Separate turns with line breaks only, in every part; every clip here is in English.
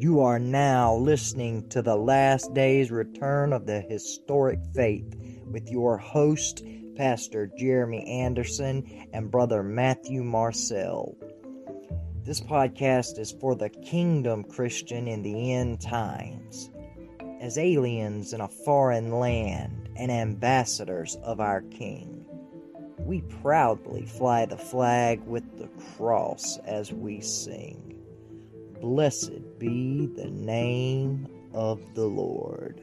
You are now listening to the last day's return of the historic faith with your host, Pastor Jeremy Anderson and Brother Matthew Marcel. This podcast is for the kingdom Christian in the end times. As aliens in a foreign land and ambassadors of our King, we proudly fly the flag with the cross as we sing. Blessed be the name of the Lord.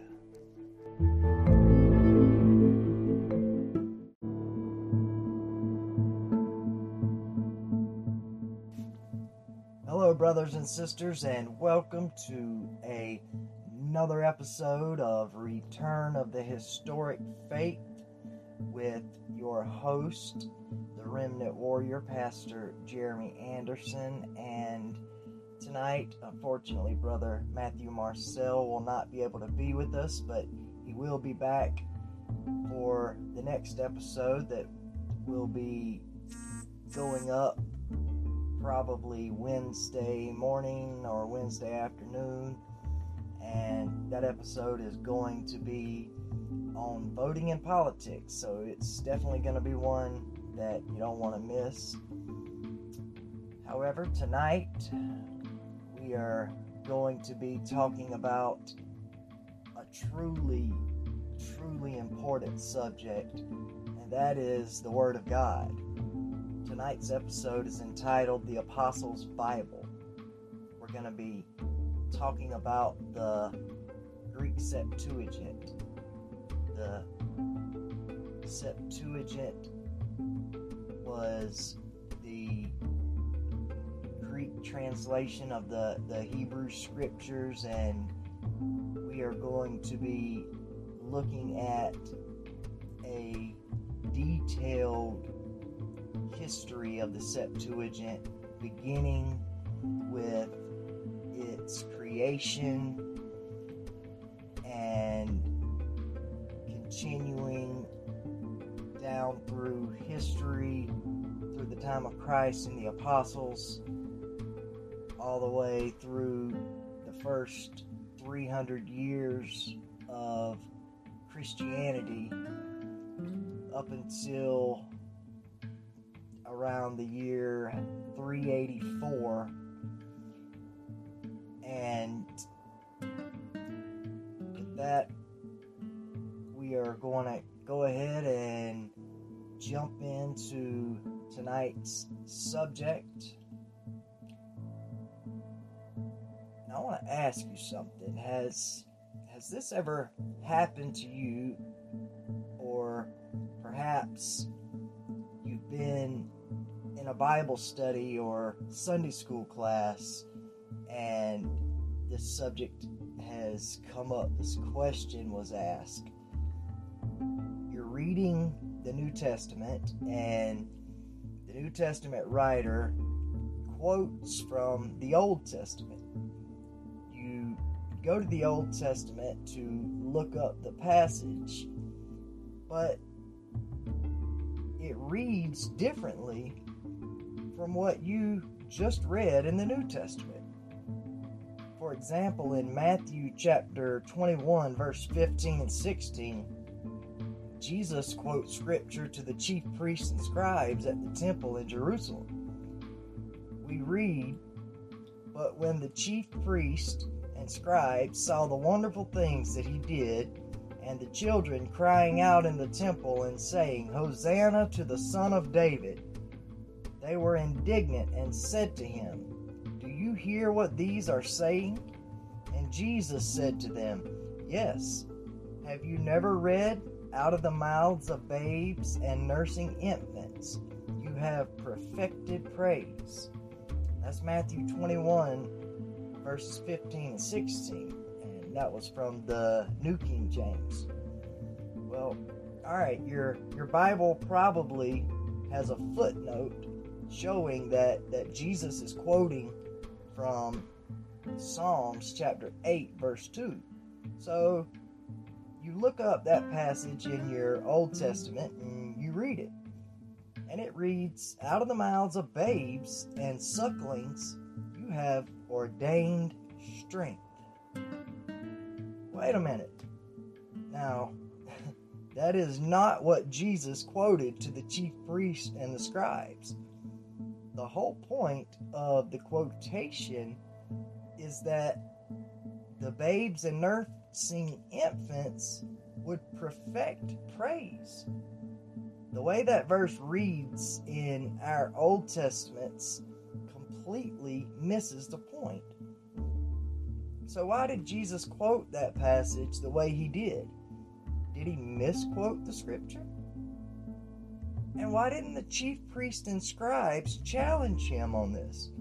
Hello, brothers and sisters, and welcome to a, another episode of Return of the Historic Faith with your host, the Remnant Warrior, Pastor Jeremy Anderson, and tonight. Unfortunately, brother Matthew Marcel will not be able to be with us, but he will be back for the next episode that will be going up probably Wednesday morning or Wednesday afternoon. And that episode is going to be on voting in politics. So it's definitely going to be one that you don't want to miss. However, tonight we are going to be talking about a truly, truly important subject, and that is the Word of God. Tonight's episode is entitled The Apostles' Bible. We're going to be talking about the Greek Septuagint. The Septuagint was Greek translation of the, the Hebrew scriptures, and we are going to be looking at a detailed history of the Septuagint, beginning with its creation and continuing down through history, through the time of Christ and the apostles all the way through the first 300 years of Christianity up until around the year 384 and with that we are going to go ahead and jump into tonight's subject I want to ask you something. Has has this ever happened to you or perhaps you've been in a Bible study or Sunday school class and this subject has come up, this question was asked. You're reading the New Testament, and the New Testament writer quotes from the Old Testament go to the Old Testament to look up the passage, but it reads differently from what you just read in the New Testament. For example, in Matthew chapter 21, verse 15 and 16, Jesus quotes scripture to the chief priests and scribes at the temple in Jerusalem. We read, But when the chief priest and scribes saw the wonderful things that he did, and the children crying out in the temple and saying, Hosanna to the Son of David. They were indignant and said to him, Do you hear what these are saying? And Jesus said to them, Yes. Have you never read, Out of the mouths of babes and nursing infants, you have perfected praise? That's Matthew 21, verses 15 and 16, and that was from the New King James. Well, all right, your your Bible probably has a footnote showing that that Jesus is quoting from Psalms chapter 8 verse 2. So you look up that passage in your Old Testament and you read it. And it reads, Out of the mouths of babes and sucklings you have ordained strength. Wait a minute. Now, that is not what Jesus quoted to the chief priests and the scribes. The whole point of the quotation is that the babes and nursing infants would perfect praise. The way that verse reads in our Old Testaments completely misses the point. So, why did Jesus quote that passage the way he did? Did he misquote the scripture? And why didn't the chief priests and scribes challenge him on this?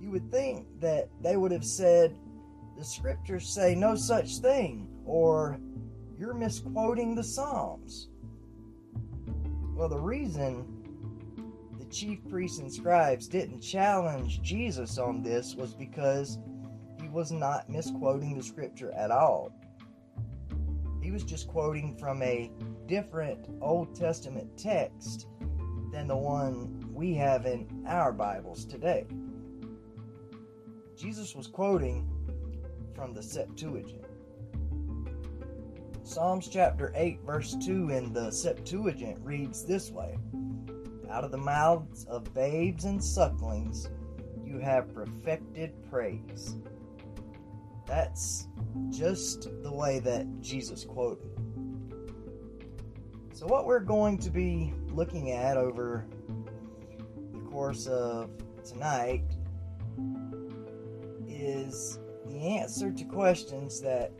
You would think that they would have said, The scriptures say no such thing, or you're misquoting the Psalms. Well, the reason chief priests and scribes didn't challenge Jesus on this was because he was not misquoting the scripture at all. He was just quoting from a different Old Testament text than the one we have in our Bibles today. Jesus was quoting from the Septuagint. Psalms chapter 8, verse 2 in the Septuagint reads this way Out of the mouths of babes and sucklings you have perfected praise. That's just the way that Jesus quoted. So, what we're going to be looking at over the course of tonight is the answer to questions that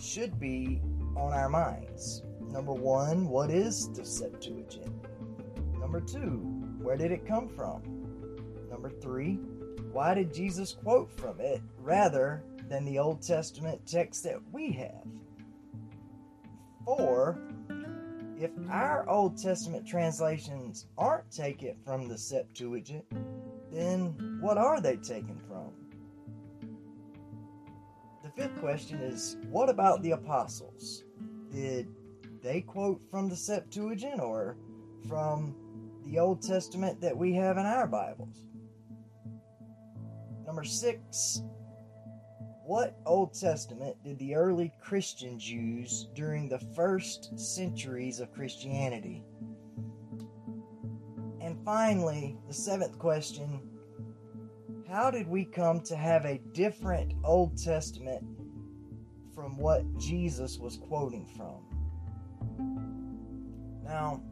should be on our minds. Number one, what is the Septuagint? Number two, where did it come from? Number three, why did Jesus quote from it rather than the Old Testament text that we have? Four, if our Old Testament translations aren't taken from the Septuagint, then what are they taken from? The fifth question is what about the apostles? did they quote from the Septuagint or from the Old Testament that we have in our Bibles? Number six, what Old Testament did the early Christians use during the first centuries of Christianity? And finally, the seventh question how did we come to have a different Old Testament from what Jesus was quoting from. Now,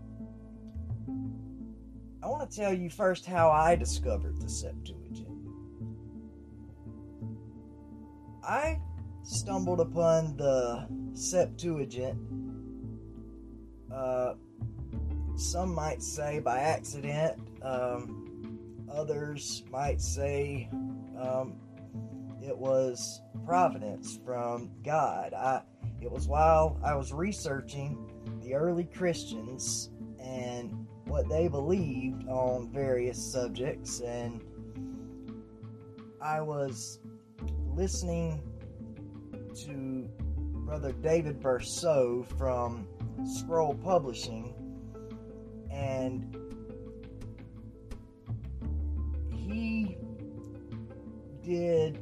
I want to tell you first how I discovered the Septuagint. I stumbled upon the Septuagint, uh, some might say by accident, um, others might say um, it was providence from God. I, it was while I was researching the early Christians and what they believed on various subjects, and I was listening to Brother David Bercot from Scroll Publishing, and he did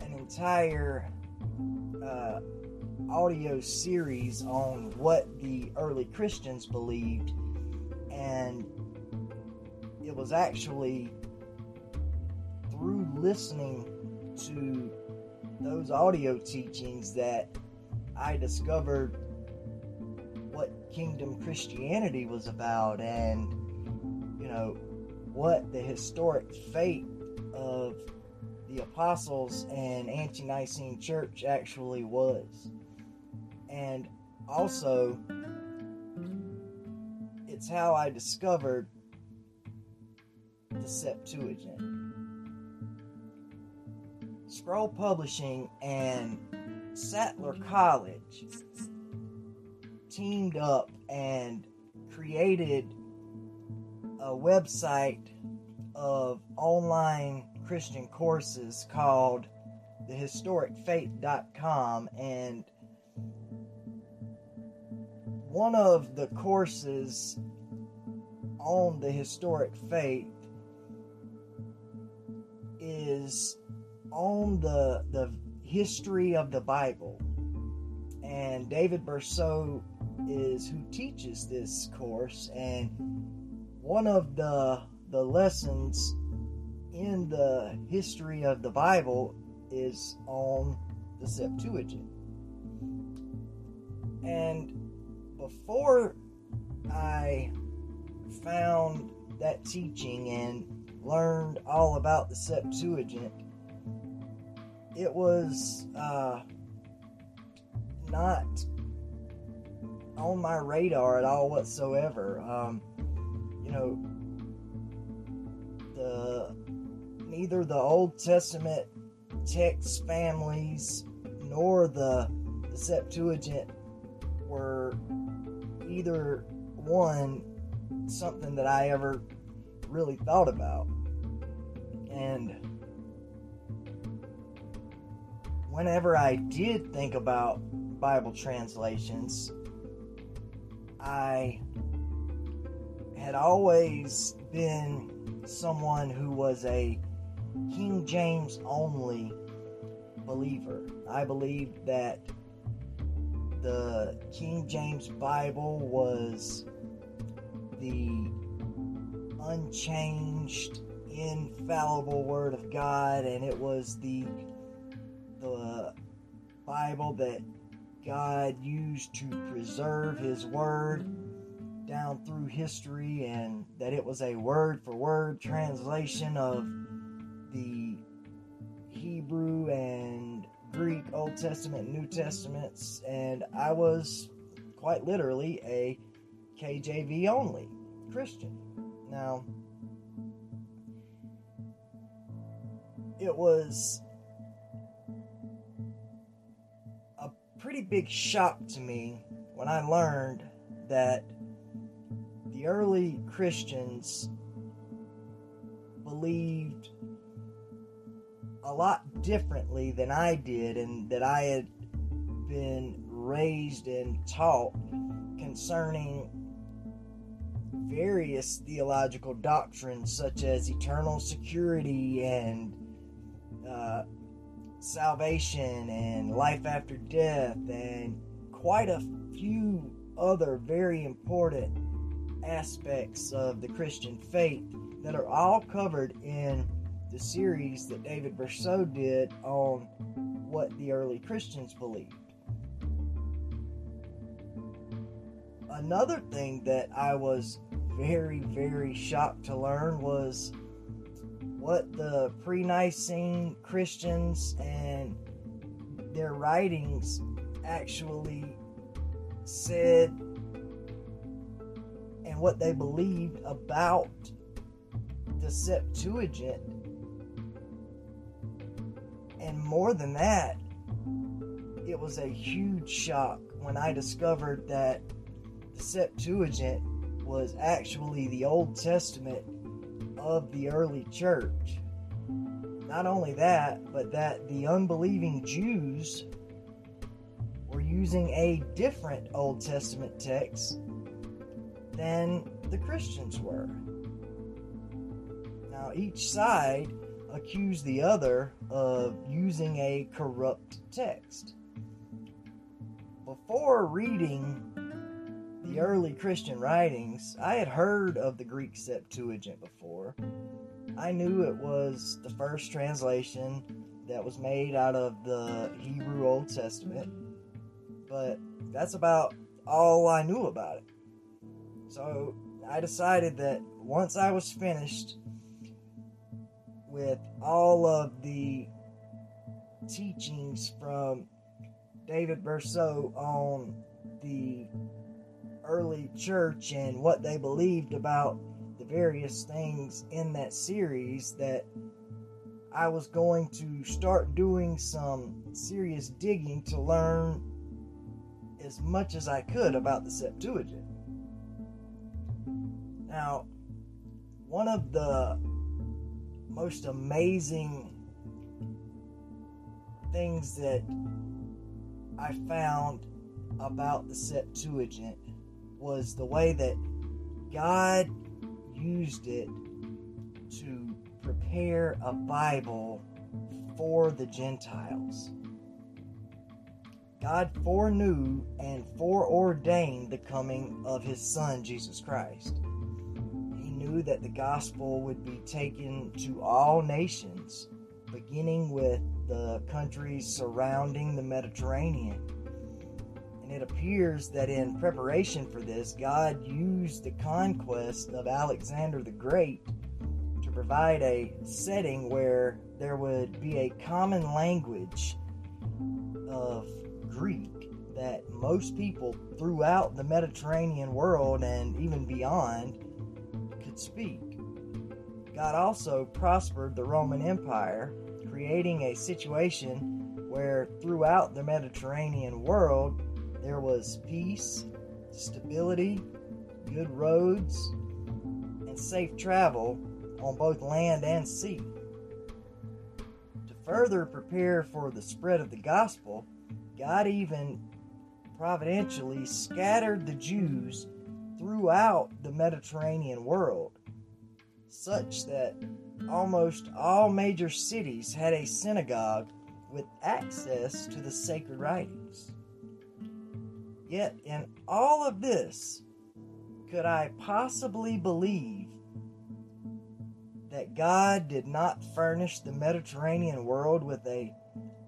an entire uh, audio series on what the early Christians believed, and it was actually through listening to those audio teachings that I discovered what kingdom Christianity was about and you know what the historic fate of the apostles and ante-Nicene church actually was. And also, it's how I discovered the Septuagint. Scroll Publishing and Sattler College teamed up and created a website of online Christian courses called thehistoricfaith.com and one of the courses on the historic faith is on the the history of the Bible. And David Bercot is who teaches this course and one of the the lessons in the history of the Bible is on the Septuagint. And before I found that teaching and learned all about the Septuagint, it was uh, not on my radar at all whatsoever. Um, you know, the neither the Old Testament text families nor the, the Septuagint were either one something that I ever really thought about. And whenever I did think about Bible translations, I had always been someone who was a King James only believer. I believed that the King James Bible was the unchanged, infallible Word of God, and it was the the Bible that God used to preserve His Word down through history, and that it was a word for word translation of the Hebrew and Greek Old Testament, New Testaments, and I was quite literally a KJV only Christian. Now, it was a pretty big shock to me when I learned that the early Christians believed a lot differently than I did, and that I had been raised and taught concerning various theological doctrines such as eternal security and uh, salvation and life after death, and quite a few other very important aspects of the Christian faith that are all covered in the series that David Bercot did on what the early Christians believed. Another thing that I was very, very shocked to learn was what the pre Nicene Christians and their writings actually said and what they believed about the Septuagint. And more than that, it was a huge shock when I discovered that the Septuagint was actually the Old Testament of the early church. Not only that, but that the unbelieving Jews were using a different Old Testament text than the Christians were. Now, each side accused the other of using a corrupt text. Before reading the early Christian writings, I had heard of the Greek Septuagint before. I knew it was the first translation that was made out of the Hebrew Old Testament, but that's about all I knew about it. So I decided that once I was finished with all of the teachings from David Bercot on the early church and what they believed about the various things in that series that I was going to start doing some serious digging to learn as much as I could about the Septuagint. Now, one of the most amazing things that I found about the Septuagint was the way that God used it to prepare a Bible for the Gentiles. God foreknew and foreordained the coming of his Son, Jesus Christ. He knew that the gospel would be taken to all nations, beginning with the countries surrounding the Mediterranean. And it appears that in preparation for this, God used the conquest of Alexander the Great to provide a setting where there would be a common language of Greek that most people throughout the Mediterranean world and even beyond could speak. God also prospered the Roman Empire, creating a situation where throughout the Mediterranean world there was peace, stability, good roads, and safe travel on both land and sea. To further prepare for the spread of the gospel, God even providentially scattered the Jews throughout the Mediterranean world, such that almost all major cities had a synagogue with access to the sacred writings. Yet, in all of this, could I possibly believe that God did not furnish the Mediterranean world with a,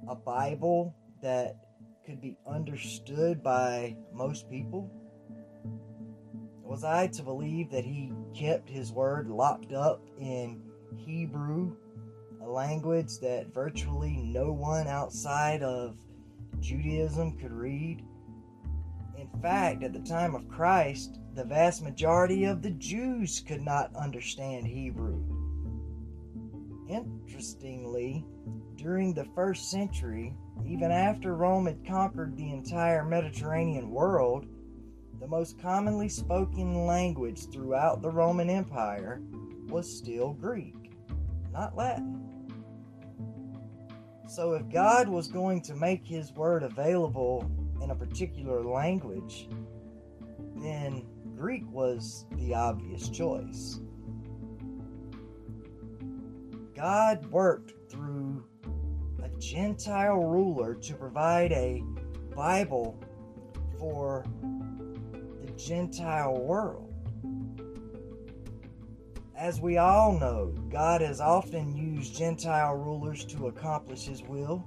a Bible that could be understood by most people? Was I to believe that he kept his word locked up in Hebrew, a language that virtually no one outside of Judaism could read? Fact, at the time of Christ, the vast majority of the Jews could not understand Hebrew. Interestingly, during the first century, even after Rome had conquered the entire Mediterranean world, the most commonly spoken language throughout the Roman Empire was still Greek, not Latin. So, if God was going to make His Word available in a particular language, then Greek was the obvious choice. God worked through a Gentile ruler to provide a Bible for the Gentile world. As we all know, God has often used Gentile rulers to accomplish his will.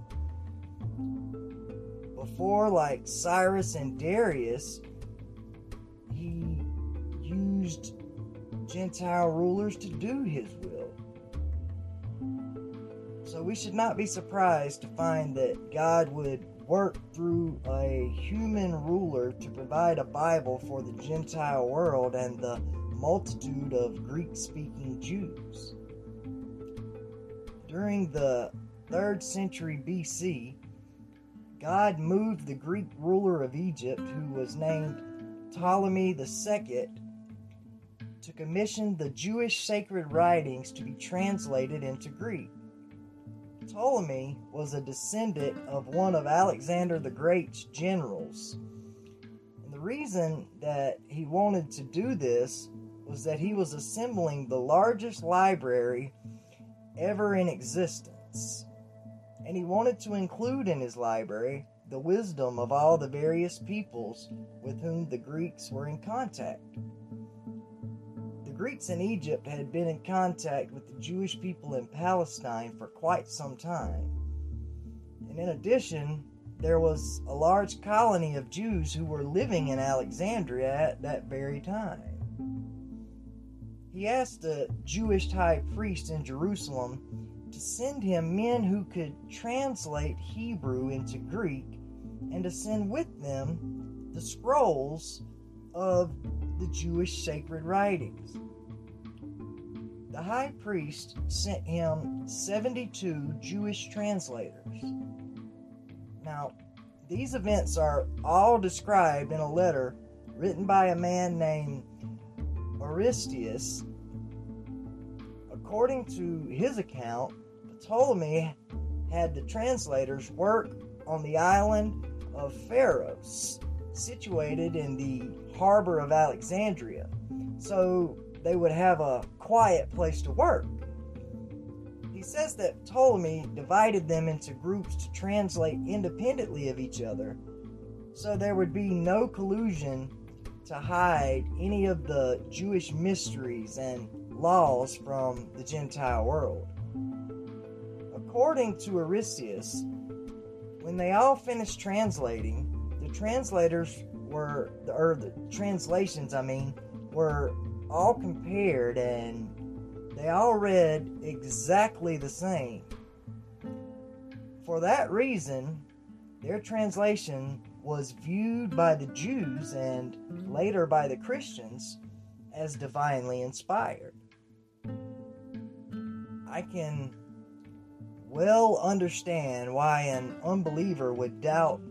Before, like Cyrus and Darius, he used Gentile rulers to do his will. So we should not be surprised to find that God would work through a human ruler to provide a Bible for the Gentile world and the multitude of Greek speaking Jews. During the 3rd century BC, God moved the Greek ruler of Egypt, who was named Ptolemy II, to commission the Jewish sacred writings to be translated into Greek. Ptolemy was a descendant of one of Alexander the Great's generals. And the reason that he wanted to do this was that he was assembling the largest library ever in existence. And he wanted to include in his library the wisdom of all the various peoples with whom the Greeks were in contact. The Greeks in Egypt had been in contact with the Jewish people in Palestine for quite some time. And in addition, there was a large colony of Jews who were living in Alexandria at that very time. He asked the Jewish high priest in Jerusalem to send him men who could translate Hebrew into Greek and to send with them the scrolls of the Jewish sacred writings the high priest sent him 72 Jewish translators. Now, these events are all described in a letter written by a man named Aristeas. According to his account, Ptolemy had the translators work on the island of Pharos, situated in the harbor of Alexandria. So they would have a quiet place to work. He says that Ptolemy divided them into groups to translate independently of each other, so there would be no collusion to hide any of the Jewish mysteries and laws from the Gentile world. According to Aristeas, when they all finished translating, the translators were, or the translations, I mean, were all compared and they all read exactly the same. For that reason, their translation was viewed by the Jews and later by the Christians as divinely inspired. I can well understand why an unbeliever would doubt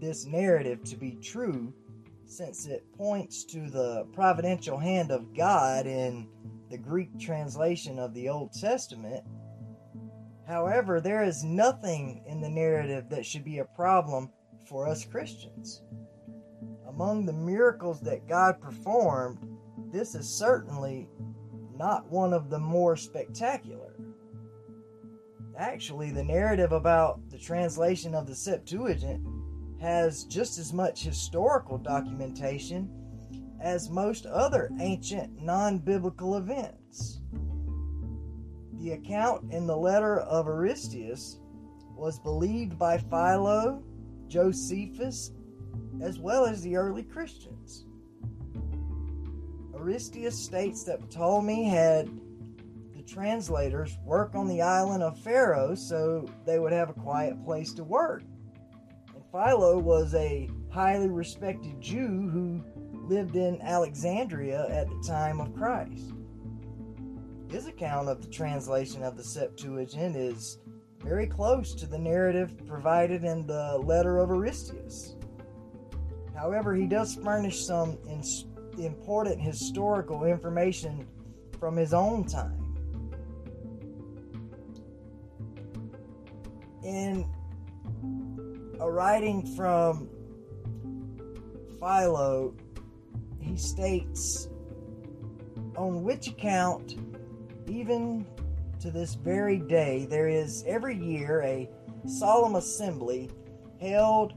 this narrative to be true since it points to the providential hand of God in the Greek translation of the Old Testament. However, there is nothing in the narrative that should be a problem for us Christians. Among the miracles that God performed, this is certainly not one of the more spectacular. Actually, the narrative about the translation of the Septuagint has just as much historical documentation as most other ancient non biblical events. The account in the letter of Aristeas was believed by Philo, Josephus, as well as the early Christians. Aristeas states that Ptolemy had translators work on the island of Pharos so they would have a quiet place to work. And Philo was a highly respected Jew who lived in Alexandria at the time of Christ. His account of the translation of the Septuagint is very close to the narrative provided in the letter of Aristeas. However, he does furnish some important historical information from his own time. In a writing from Philo, he states, On which account, even to this very day, there is every year a solemn assembly held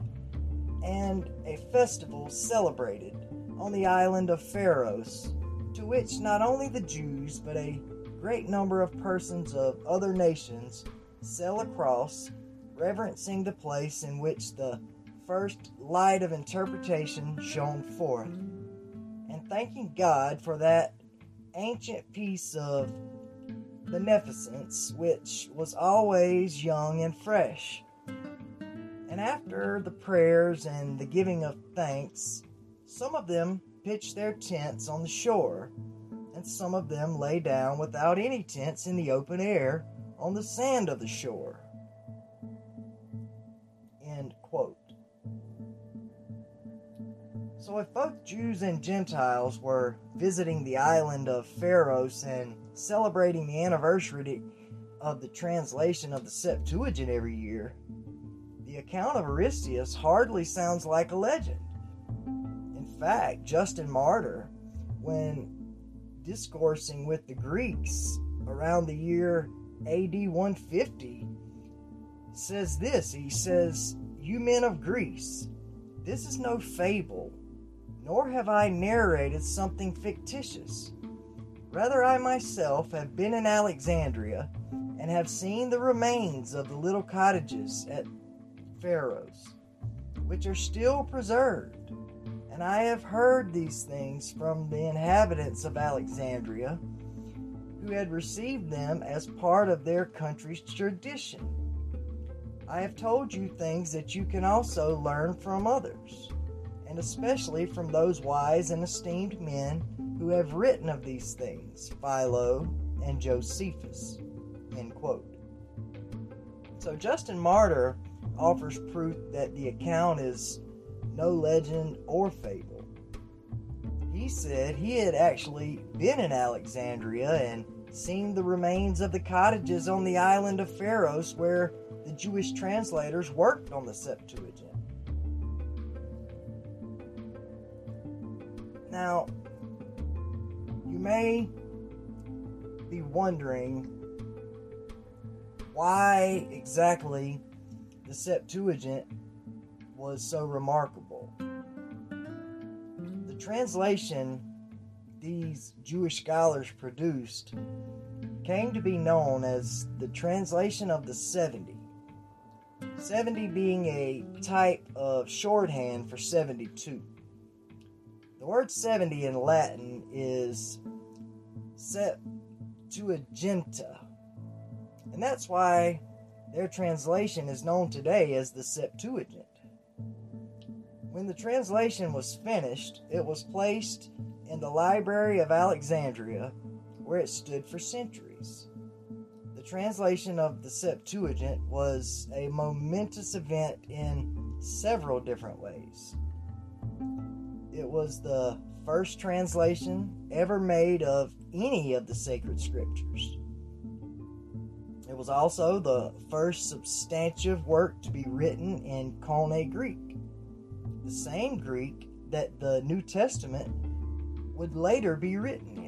and a festival celebrated on the island of Pharos, to which not only the Jews but a great number of persons of other nations sail across, reverencing the place in which the first light of interpretation shone forth, and thanking God for that ancient piece of beneficence which was always young and fresh. And after the prayers and the giving of thanks, some of them pitched their tents on the shore, and some of them lay down without any tents in the open air on the sand of the shore. Quote. So, if both Jews and Gentiles were visiting the island of Pharos and celebrating the anniversary of the translation of the Septuagint every year, the account of Aristeas hardly sounds like a legend. In fact, Justin Martyr, when discoursing with the Greeks around the year AD 150, says this He says, You men of Greece, this is no fable, nor have I narrated something fictitious. Rather, I myself have been in Alexandria and have seen the remains of the little cottages at Pharos, which are still preserved. And I have heard these things from the inhabitants of Alexandria, who had received them as part of their country's tradition. I have told you things that you can also learn from others, and especially from those wise and esteemed men who have written of these things, Philo and Josephus. End quote. So Justin Martyr offers proof that the account is no legend or fable. He said he had actually been in Alexandria and seen the remains of the cottages on the island of Pharos where the Jewish translators worked on the Septuagint. Now, you may be wondering why exactly the Septuagint was so remarkable. The translation these Jewish scholars produced came to be known as the translation of the 70. 70 being a type of shorthand for 72. The word 70 in Latin is Septuaginta, and that's why their translation is known today as the Septuagint. When the translation was finished, it was placed in the Library of Alexandria, where it stood for centuries. Translation of the Septuagint was a momentous event in several different ways. It was the first translation ever made of any of the sacred scriptures. It was also the first substantive work to be written in Koine Greek, the same Greek that the New Testament would later be written.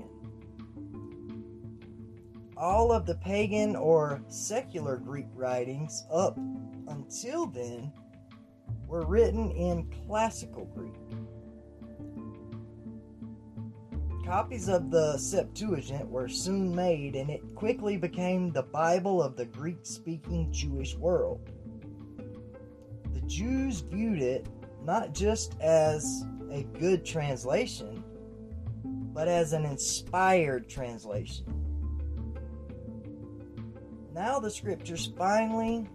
All of the pagan or secular Greek writings up until then were written in classical Greek. Copies of the Septuagint were soon made, and it quickly became the Bible of the Greek speaking Jewish world. The Jews viewed it not just as a good translation, but as an inspired translation. Now the scriptures finally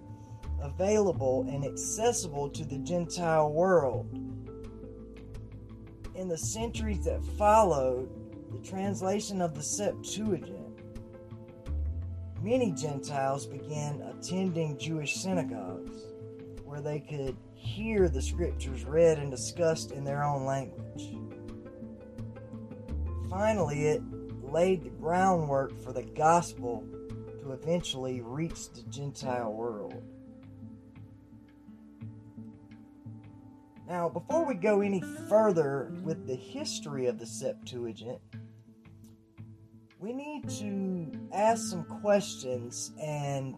available and accessible to the Gentile world. In the centuries that followed the translation of the Septuagint, many Gentiles began attending Jewish synagogues where they could hear the scriptures read and discussed in their own language. Finally, it laid the groundwork for the gospel to eventually reach the Gentile world. Now, before we go any further with the history of the Septuagint, we need to ask some questions and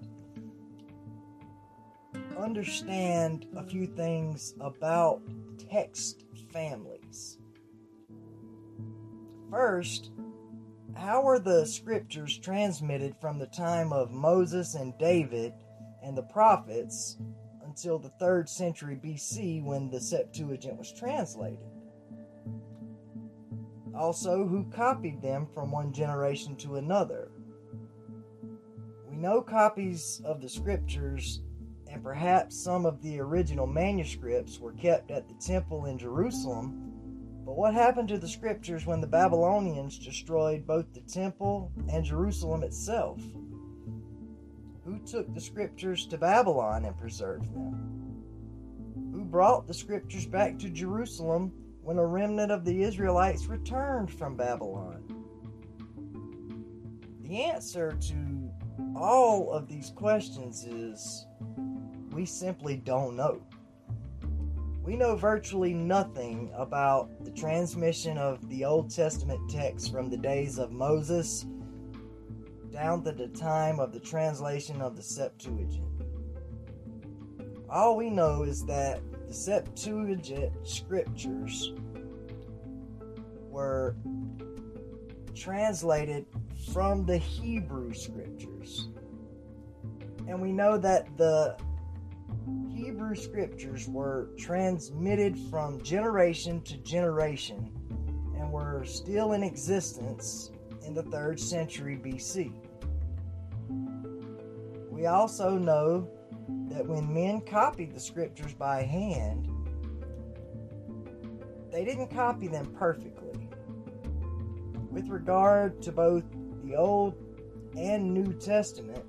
understand a few things about text families. First, how were the scriptures transmitted from the time of Moses and David and the prophets until the 3rd century BC when the Septuagint was translated? Also, who copied them from one generation to another? We know copies of the scriptures and perhaps some of the original manuscripts were kept at the temple in Jerusalem but what happened to the scriptures when the Babylonians destroyed both the temple and Jerusalem itself? Who took the scriptures to Babylon and preserved them? Who brought the scriptures back to Jerusalem when a remnant of the Israelites returned from Babylon? The answer to all of these questions is we simply don't know we know virtually nothing about the transmission of the Old Testament texts from the days of Moses down to the time of the translation of the Septuagint. All we know is that the Septuagint scriptures were translated from the Hebrew scriptures. And we know that the Hebrew scriptures were transmitted from generation to generation and were still in existence in the 3rd century BC. We also know that when men copied the scriptures by hand, they didn't copy them perfectly. With regard to both the Old and New Testament,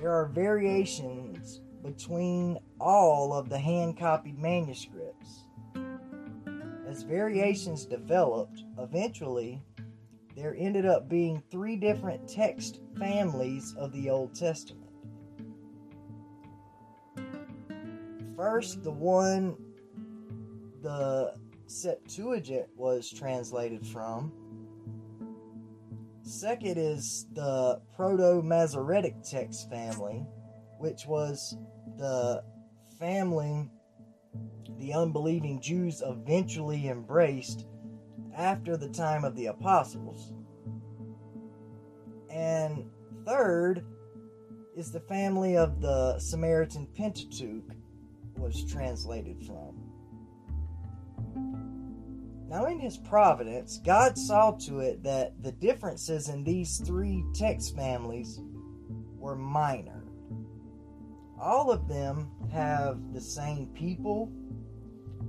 there are variations between all of the hand copied manuscripts. As variations developed, eventually there ended up being three different text families of the Old Testament. First, the one the Septuagint was translated from. Second is the Proto Masoretic text family, which was the family the unbelieving Jews eventually embraced after the time of the apostles. And third is the family of the Samaritan Pentateuch was translated from. Now, in his providence, God saw to it that the differences in these three text families were minor. All of them have the same people,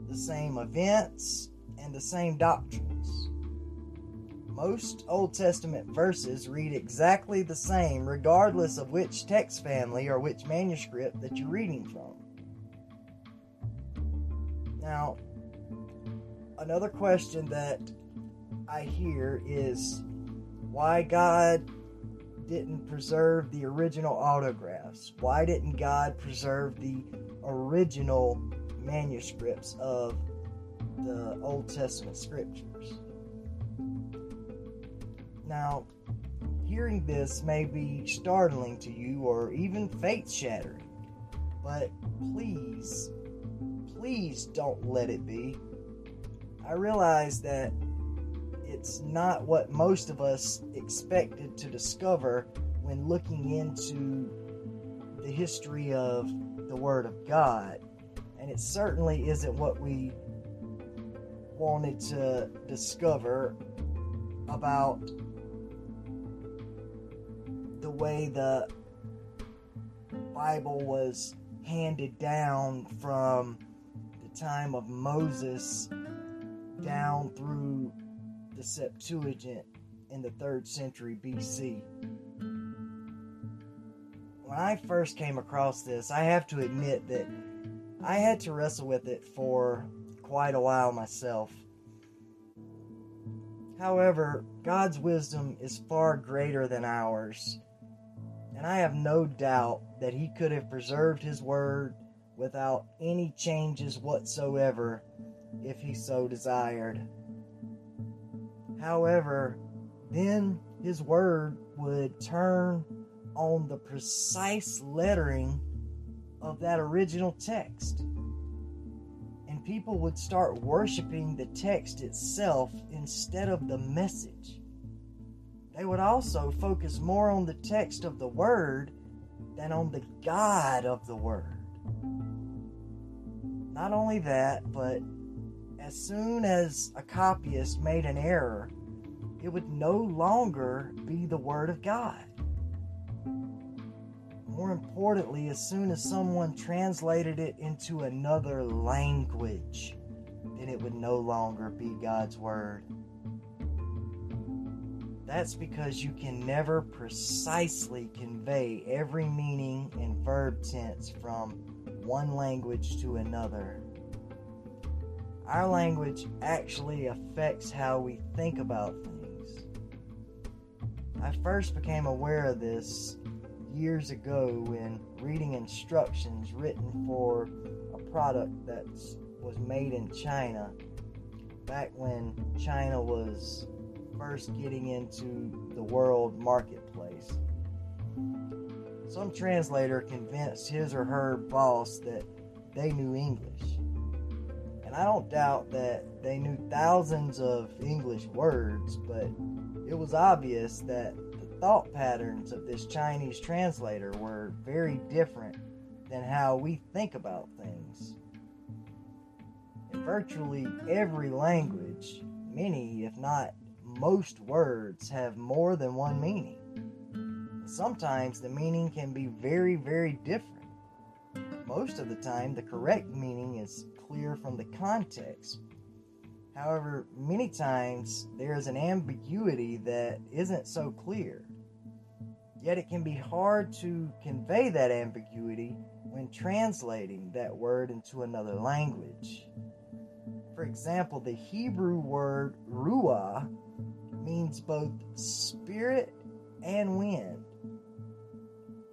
the same events, and the same doctrines. Most Old Testament verses read exactly the same, regardless of which text family or which manuscript that you're reading from. Now, another question that I hear is why God didn't preserve the original autographs? Why didn't God preserve the original manuscripts of the Old Testament scriptures? Now, hearing this may be startling to you or even faith shattering, but please, please don't let it be. I realize that it's not what most of us expected to discover when looking into the history of the Word of God. And it certainly isn't what we wanted to discover about the way the Bible was handed down from the time of Moses down through the Septuagint in the third century BC. When I first came across this, I have to admit that I had to wrestle with it for quite a while myself. However, God's wisdom is far greater than ours, and I have no doubt that He could have preserved His Word without any changes whatsoever if he so desired. However, then his word would turn on the precise lettering of that original text. And people would start worshiping the text itself instead of the message. They would also focus more on the text of the word than on the God of the word. Not only that, but as soon as a copyist made an error, it would no longer be the Word of God. More importantly, as soon as someone translated it into another language, then it would no longer be God's Word. That's because you can never precisely convey every meaning and verb tense from one language to another. Our language actually affects how we think about things. I first became aware of this years ago when reading instructions written for a product that was made in China back when China was first getting into the world marketplace. Some translator convinced his or her boss that they knew English. And I don't doubt that they knew thousands of English words, but it was obvious that the thought patterns of this Chinese translator were very different than how we think about things. In virtually every language, many, if not most words have more than one meaning. Sometimes the meaning can be very, very different. Most of the time, the correct meaning is clear from the context. However, many times there is an ambiguity that isn't so clear. Yet it can be hard to convey that ambiguity when translating that word into another language. For example, the Hebrew word ruah means both spirit and wind.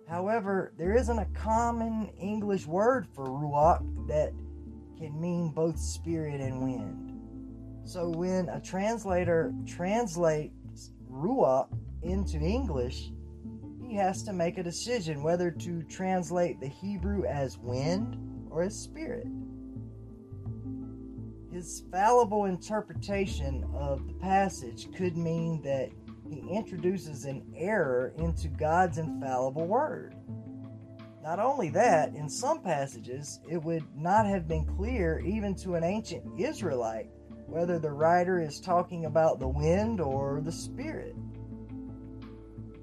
However, there isn't a common English word for ruach that can mean both spirit and wind. So when a translator translates ruach into English, he has to make a decision whether to translate the Hebrew as wind or as spirit. His fallible interpretation of the passage could mean that he introduces an error into God's infallible word. Not only that, in some passages, it would not have been clear even to an ancient Israelite whether the writer is talking about the wind or the spirit.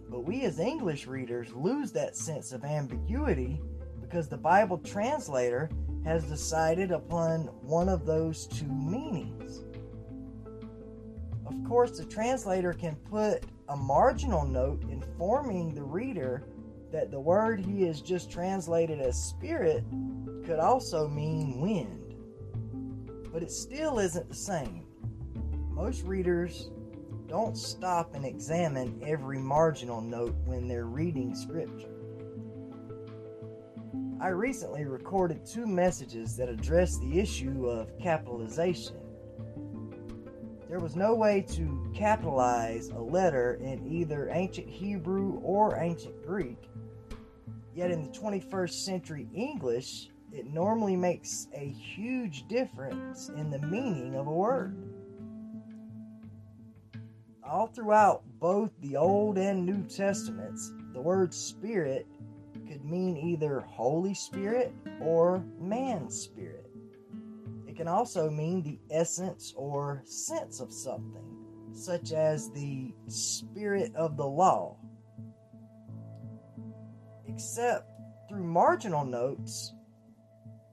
But we as English readers lose that sense of ambiguity because the Bible translator has decided upon one of those two meanings. Of course, the translator can put a marginal note informing the reader that the word he has just translated as spirit could also mean wind. But it still isn't the same. Most readers don't stop and examine every marginal note when they're reading scripture. I recently recorded two messages that address the issue of capitalization. There was no way to capitalize a letter in either ancient Hebrew or ancient Greek, yet in the 21st century English, it normally makes a huge difference in the meaning of a word. All throughout both the Old and New Testaments, the word spirit could mean either Holy Spirit or man's spirit. It can also mean the essence or sense of something, such as the spirit of the law. Except through marginal notes,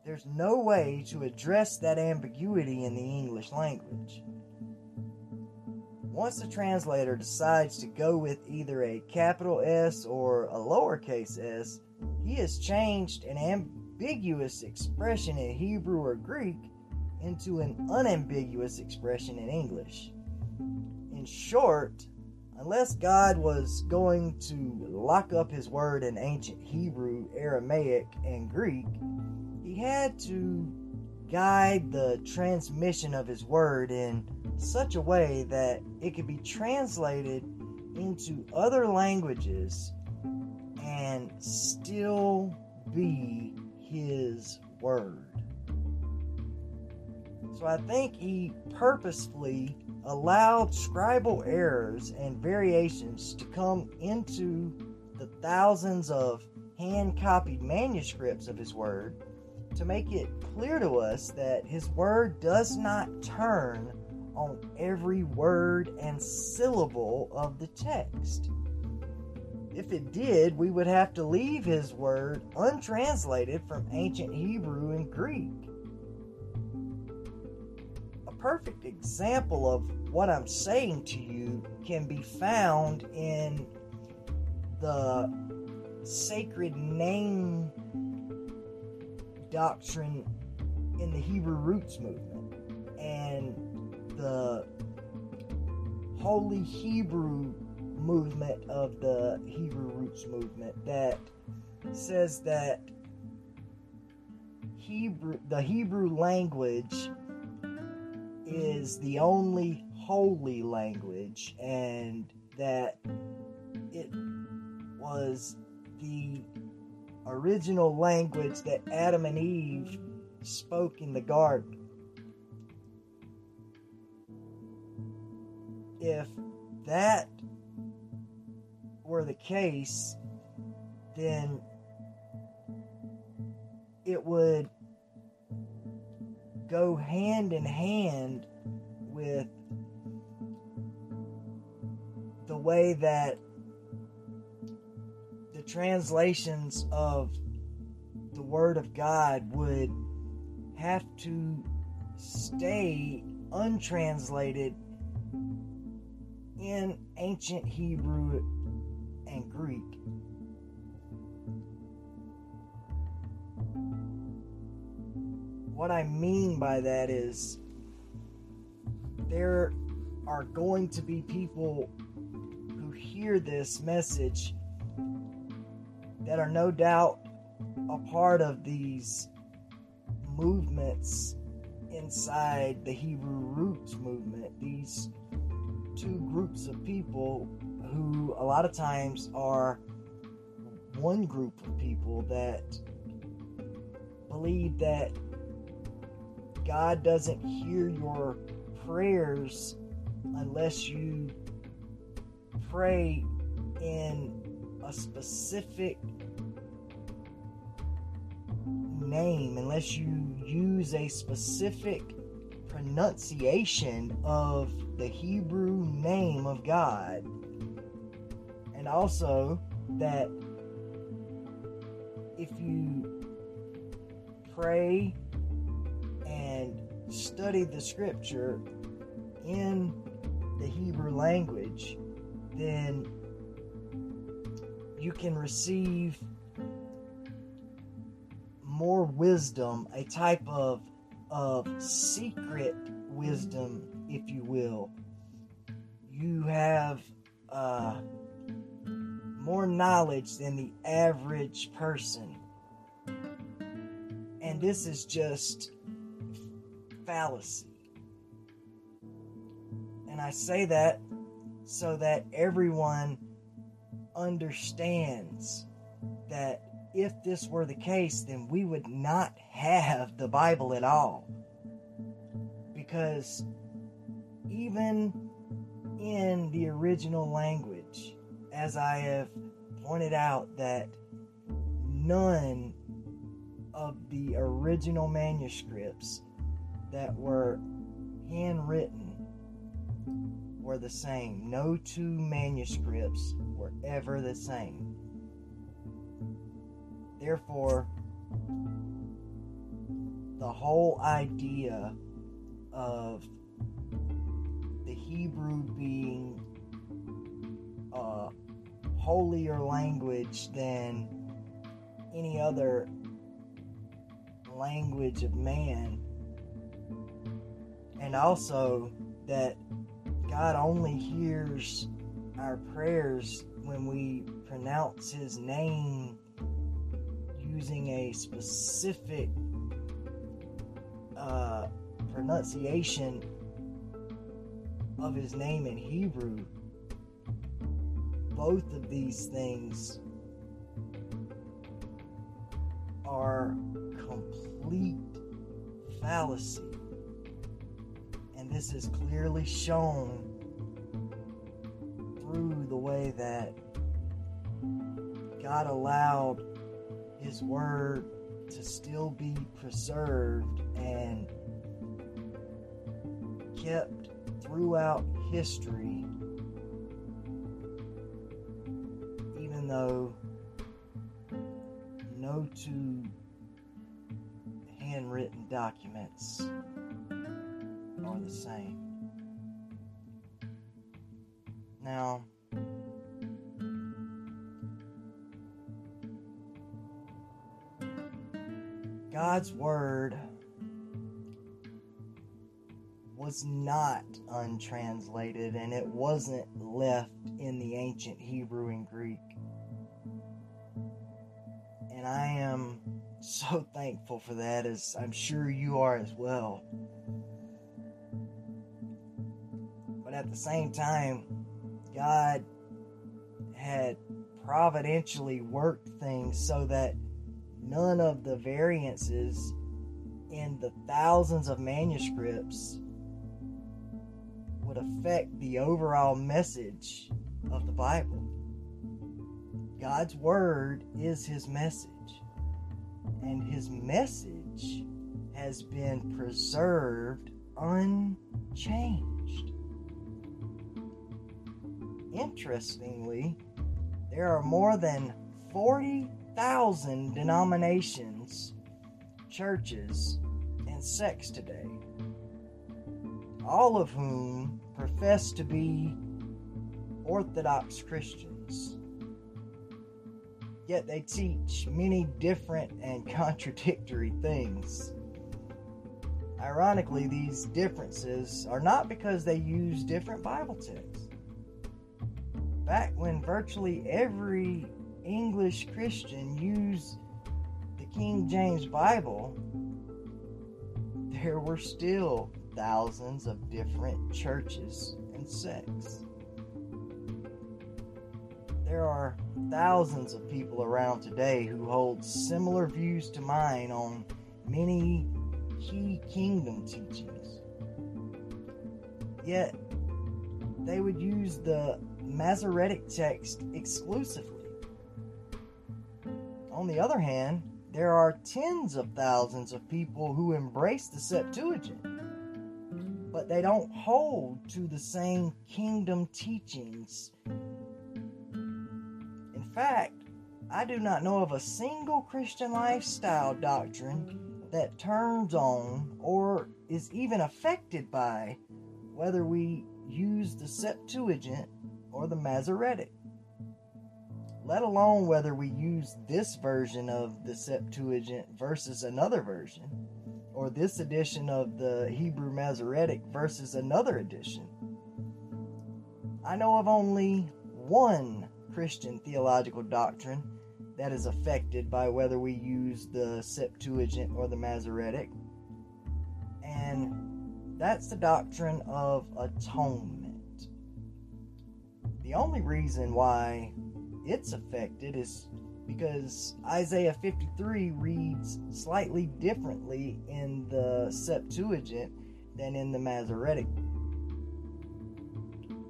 there's no way to address that ambiguity in the English language. Once the translator decides to go with either a capital S or a lowercase s, he has changed an ambiguous expression in Hebrew or Greek into an unambiguous expression in English. In short, unless God was going to lock up his word in ancient Hebrew, Aramaic, and Greek, he had to guide the transmission of his word in such a way that it could be translated into other languages and still be his word. So I think he purposefully allowed scribal errors and variations to come into the thousands of hand copied manuscripts of his word to make it clear to us that his word does not turn on every word and syllable of the text. If it did, we would have to leave his word untranslated from ancient Hebrew and Greek. Perfect example of what I'm saying to you can be found in the sacred name doctrine in the Hebrew roots movement and the Holy Hebrew movement of the Hebrew roots movement that says that Hebrew the Hebrew language is the only holy language and that it was the original language that Adam and Eve spoke in the garden. If that were the case, then it would go hand in hand with the way that the translations of the Word of God would have to stay untranslated in ancient Hebrew and Greek. What I mean by that is there are going to be people who hear this message that are no doubt a part of these movements inside the Hebrew roots movement. These two groups of people who a lot of times are one group of people that believe that God doesn't hear your prayers unless you pray in a specific name, unless you use a specific pronunciation of the Hebrew name of God. And also that if you pray study the scripture in the Hebrew language, then you can receive more wisdom, a type of of secret wisdom, if you will. You have uh, more knowledge than the average person. And this is just fallacy. And I say that so that everyone understands that if this were the case, then we would not have the Bible at all. Because even in the original language, as I have pointed out, that none of the original manuscripts that were handwritten were the same. No two manuscripts were ever the same. Therefore, the whole idea of the Hebrew being a holier language than any other language of man, and also that God only hears our prayers when we pronounce His name using a specific uh, pronunciation of his name in Hebrew, both of these things are complete fallacy. This is clearly shown through the way that God allowed his word to still be preserved and kept throughout history, even though no two handwritten documents are the same. Now, God's Word was not untranslated and it wasn't left in the ancient Hebrew and Greek. And I am so thankful for that, as I'm sure you are as well. But at the same time, God had providentially worked things so that none of the variances in the thousands of manuscripts would affect the overall message of the Bible. God's Word is His message, and His message has been preserved unchanged. Interestingly, there are more than 40 thousand denominations, churches, and sects today, all of whom profess to be Orthodox Christians. Yet they teach many different and contradictory things. Ironically, these differences are not because they use different Bible texts. Back when virtually every English Christian used the King James Bible, there were still thousands of different churches and sects. There are thousands of people around today who hold similar views to mine on many key kingdom teachings. Yet, they would use the Masoretic text exclusively. On the other hand, there are tens of thousands of people who embrace the Septuagint, but they don't hold to the same kingdom teachings. In fact, I do not know of a single Christian lifestyle doctrine that turns on or is even affected by whether we use the Septuagint or the Masoretic, let alone whether we use this version of the Septuagint versus another version, or this edition of the Hebrew Masoretic versus another edition. I know of only one Christian theological doctrine that is affected by whether we use the Septuagint or the Masoretic, and that's the doctrine of atonement. The only reason why it's affected is because Isaiah 53 reads slightly differently in the Septuagint than in the Masoretic.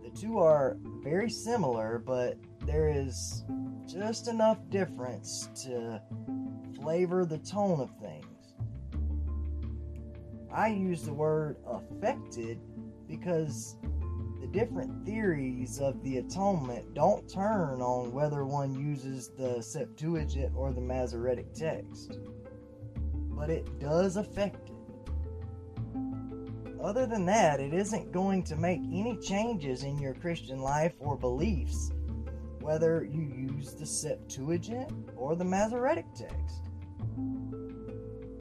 The two are very similar, but there is just enough difference to flavor the tone of things. I use the word affected because different theories of the atonement don't turn on whether one uses the Septuagint or the Masoretic text, but it does affect it. Other than that, it isn't going to make any changes in your Christian life or beliefs whether you use the Septuagint or the Masoretic text.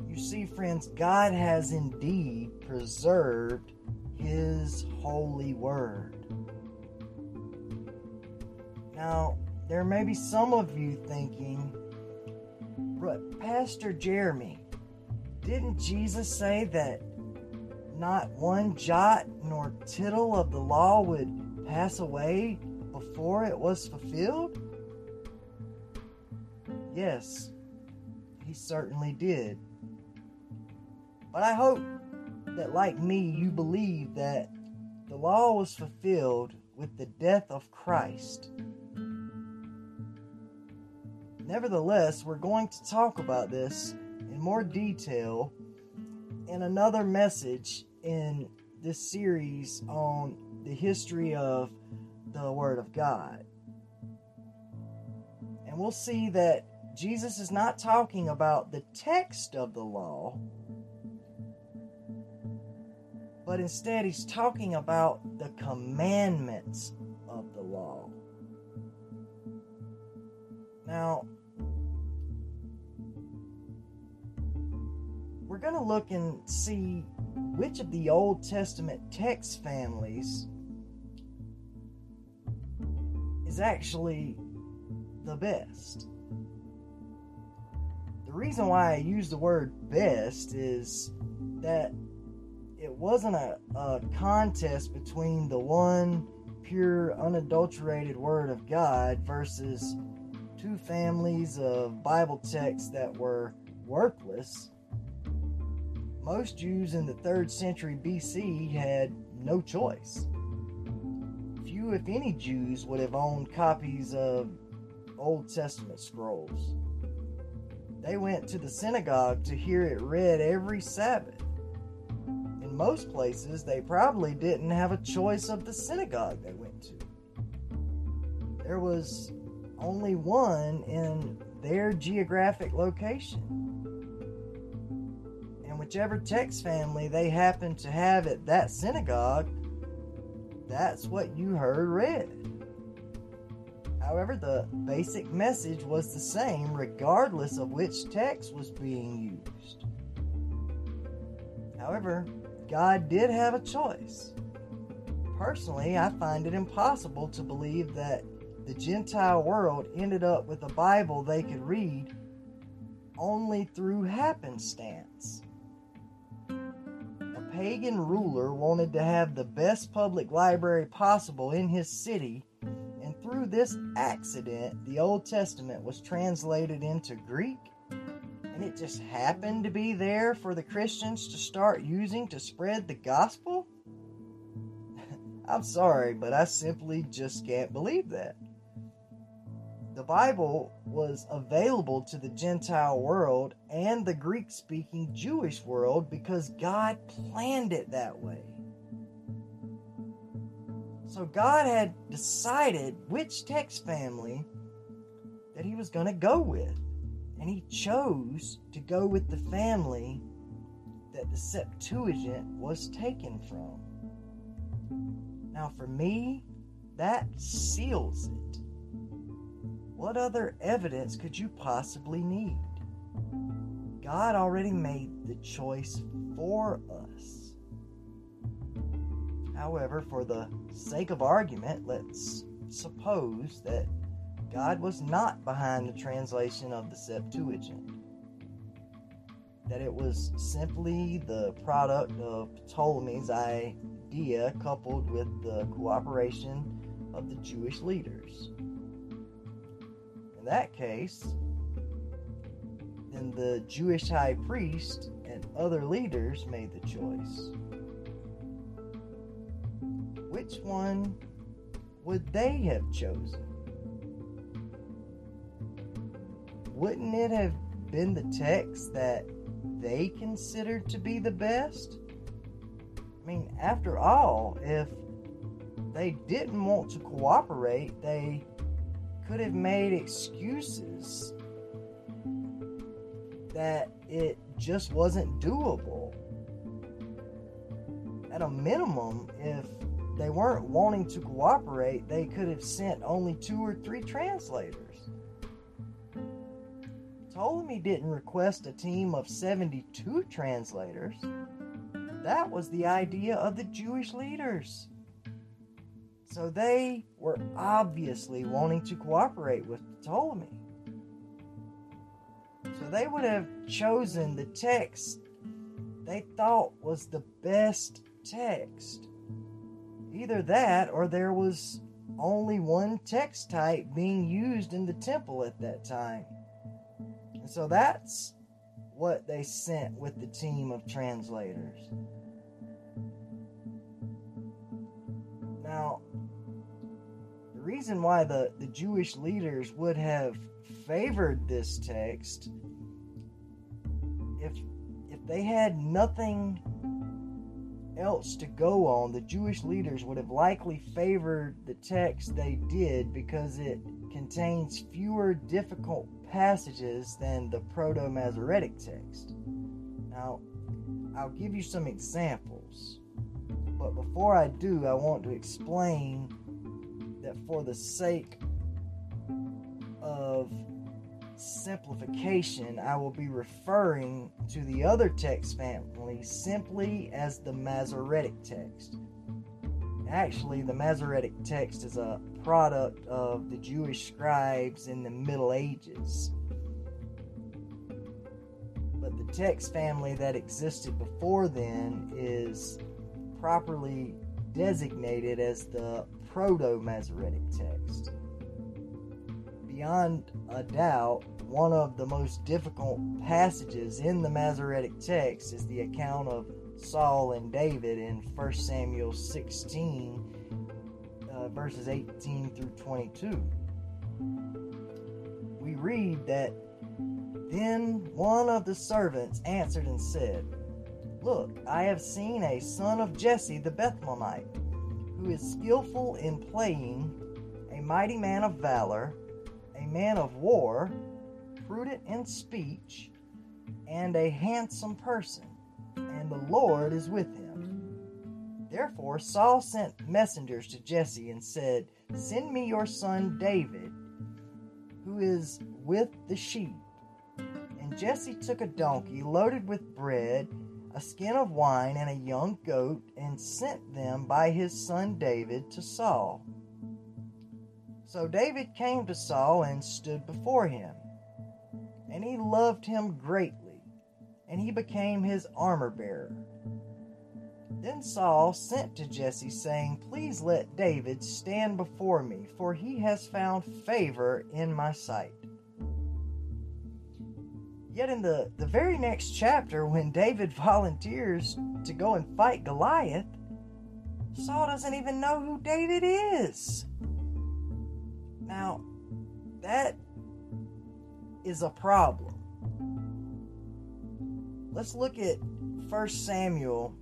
You see, friends, God has indeed preserved his holy word. Now, there may be some of you thinking, but Pastor Jeremy, didn't Jesus say that not one jot nor tittle of the law would pass away before it was fulfilled? Yes, he certainly did. But I hope that, like me, you believe that the law was fulfilled with the death of Christ. Nevertheless, we're going to talk about this in more detail in another message in this series on the history of the Word of God. And we'll see that Jesus is not talking about the text of the law, but instead he's talking about the commandments of the law. Now, we're going to look and see which of the Old Testament text families is actually the best. The reason why I use the word best is that it wasn't a, a contest between the one pure, unadulterated Word of God versus two families of Bible texts that were worthless. Most Jews in the 3rd century BC had no choice. Few, if any, Jews would have owned copies of Old Testament scrolls. They went to the synagogue to hear it read every Sabbath most places, they probably didn't have a choice of the synagogue they went to. There was only one in their geographic location. And whichever text family they happened to have at that synagogue, that's what you heard read. However, the basic message was the same regardless of which text was being used. However, God did have a choice. Personally, I find it impossible to believe that the Gentile world ended up with a Bible they could read only through happenstance. A pagan ruler wanted to have the best public library possible in his city, and through this accident, the Old Testament was translated into Greek and it just happened to be there for the Christians to start using to spread the gospel? I'm sorry, but I simply just can't believe that. The Bible was available to the Gentile world and the Greek speaking Jewish world because God planned it that way. So God had decided which text family that he was going to go with. And he chose to go with the family that the Septuagint was taken from. Now, for me, that seals it. What other evidence could you possibly need? God already made the choice for us. However, for the sake of argument, let's suppose that God was not behind the translation of the Septuagint. That it was simply the product of Ptolemy's idea coupled with the cooperation of the Jewish leaders In that case, then the Jewish high priest and other leaders made the choice. Which one would they have chosen? Wouldn't it have been the text that they considered to be the best? I mean, after all, if they didn't want to cooperate, they could have made excuses that it just wasn't doable. At a minimum, if they weren't wanting to cooperate, they could have sent only two or three translators. Ptolemy didn't request a team of 72 translators. That was the idea of the Jewish leaders. So they were obviously wanting to cooperate with Ptolemy. So they would have chosen the text they thought was the best text. Either that or there was only one text type being used in the temple at that time. So that's what they sent with the team of translators. Now, the reason why the, the Jewish leaders would have favored this text if if they had nothing else to go on, the Jewish leaders would have likely favored the text they did because it contains fewer difficult passages than the Proto Masoretic text. Now, I'll give you some examples. But before I do, I want to explain that for the sake of simplification, I will be referring to the other text family simply as the Masoretic text. Actually, the Masoretic text is a product of the Jewish scribes in the Middle Ages. But the text family that existed before then is properly designated as the Proto Masoretic text. Beyond a doubt, one of the most difficult passages in the Masoretic text is the account of Saul and David in 1 Samuel 16, uh, verses 18 through 22. We read that then one of the servants answered and said, Look, I have seen a son of Jesse the Bethlehemite, who is skillful in playing, a mighty man of valor, a man of war, prudent in speech, and a handsome person, and the Lord is with him. Therefore Saul sent messengers to Jesse and said, Send me your son David, who is with the sheep. And Jesse took a donkey loaded with bread a skin of wine, and a young goat, and sent them by his son David to Saul. So David came to Saul and stood before him. And he loved him greatly, and he became his armor bearer. Then Saul sent to Jesse, saying, Please let David stand before me, for he has found favor in my sight. Yet in the, the very next chapter, when David volunteers to go and fight Goliath, Saul doesn't even know who David is. Now, that is a problem. Let's look at 1 Samuel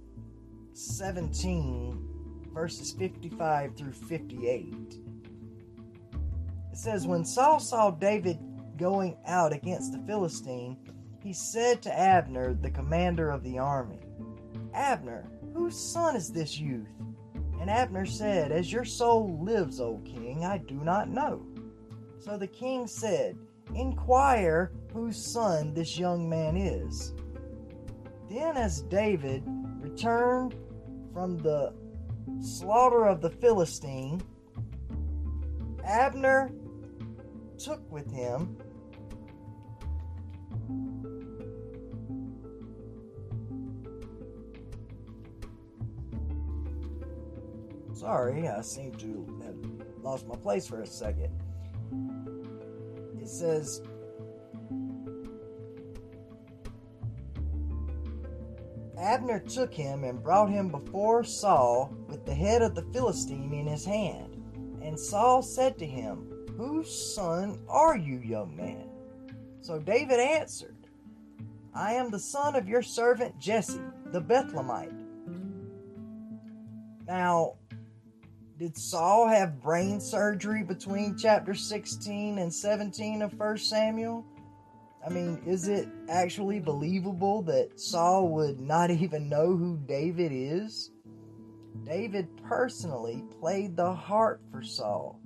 17, verses 55 through 58. It says, When Saul saw David going out against the Philistine, he said to Abner, the commander of the army, Abner, whose son is this youth? And Abner said, As your soul lives, O king, I do not know. So the king said, Inquire whose son this young man is. Then, as David returned from the slaughter of the Philistine, Abner took with him Sorry, I seem to have lost my place for a second. It says, Abner took him and brought him before Saul with the head of the Philistine in his hand. And Saul said to him, Whose son are you, young man? So David answered, I am the son of your servant Jesse, the Bethlehemite. Now, did Saul have brain surgery between chapter 16 and 17 of 1 Samuel? I mean, is it actually believable that Saul would not even know who David is? David personally played the harp for Saul.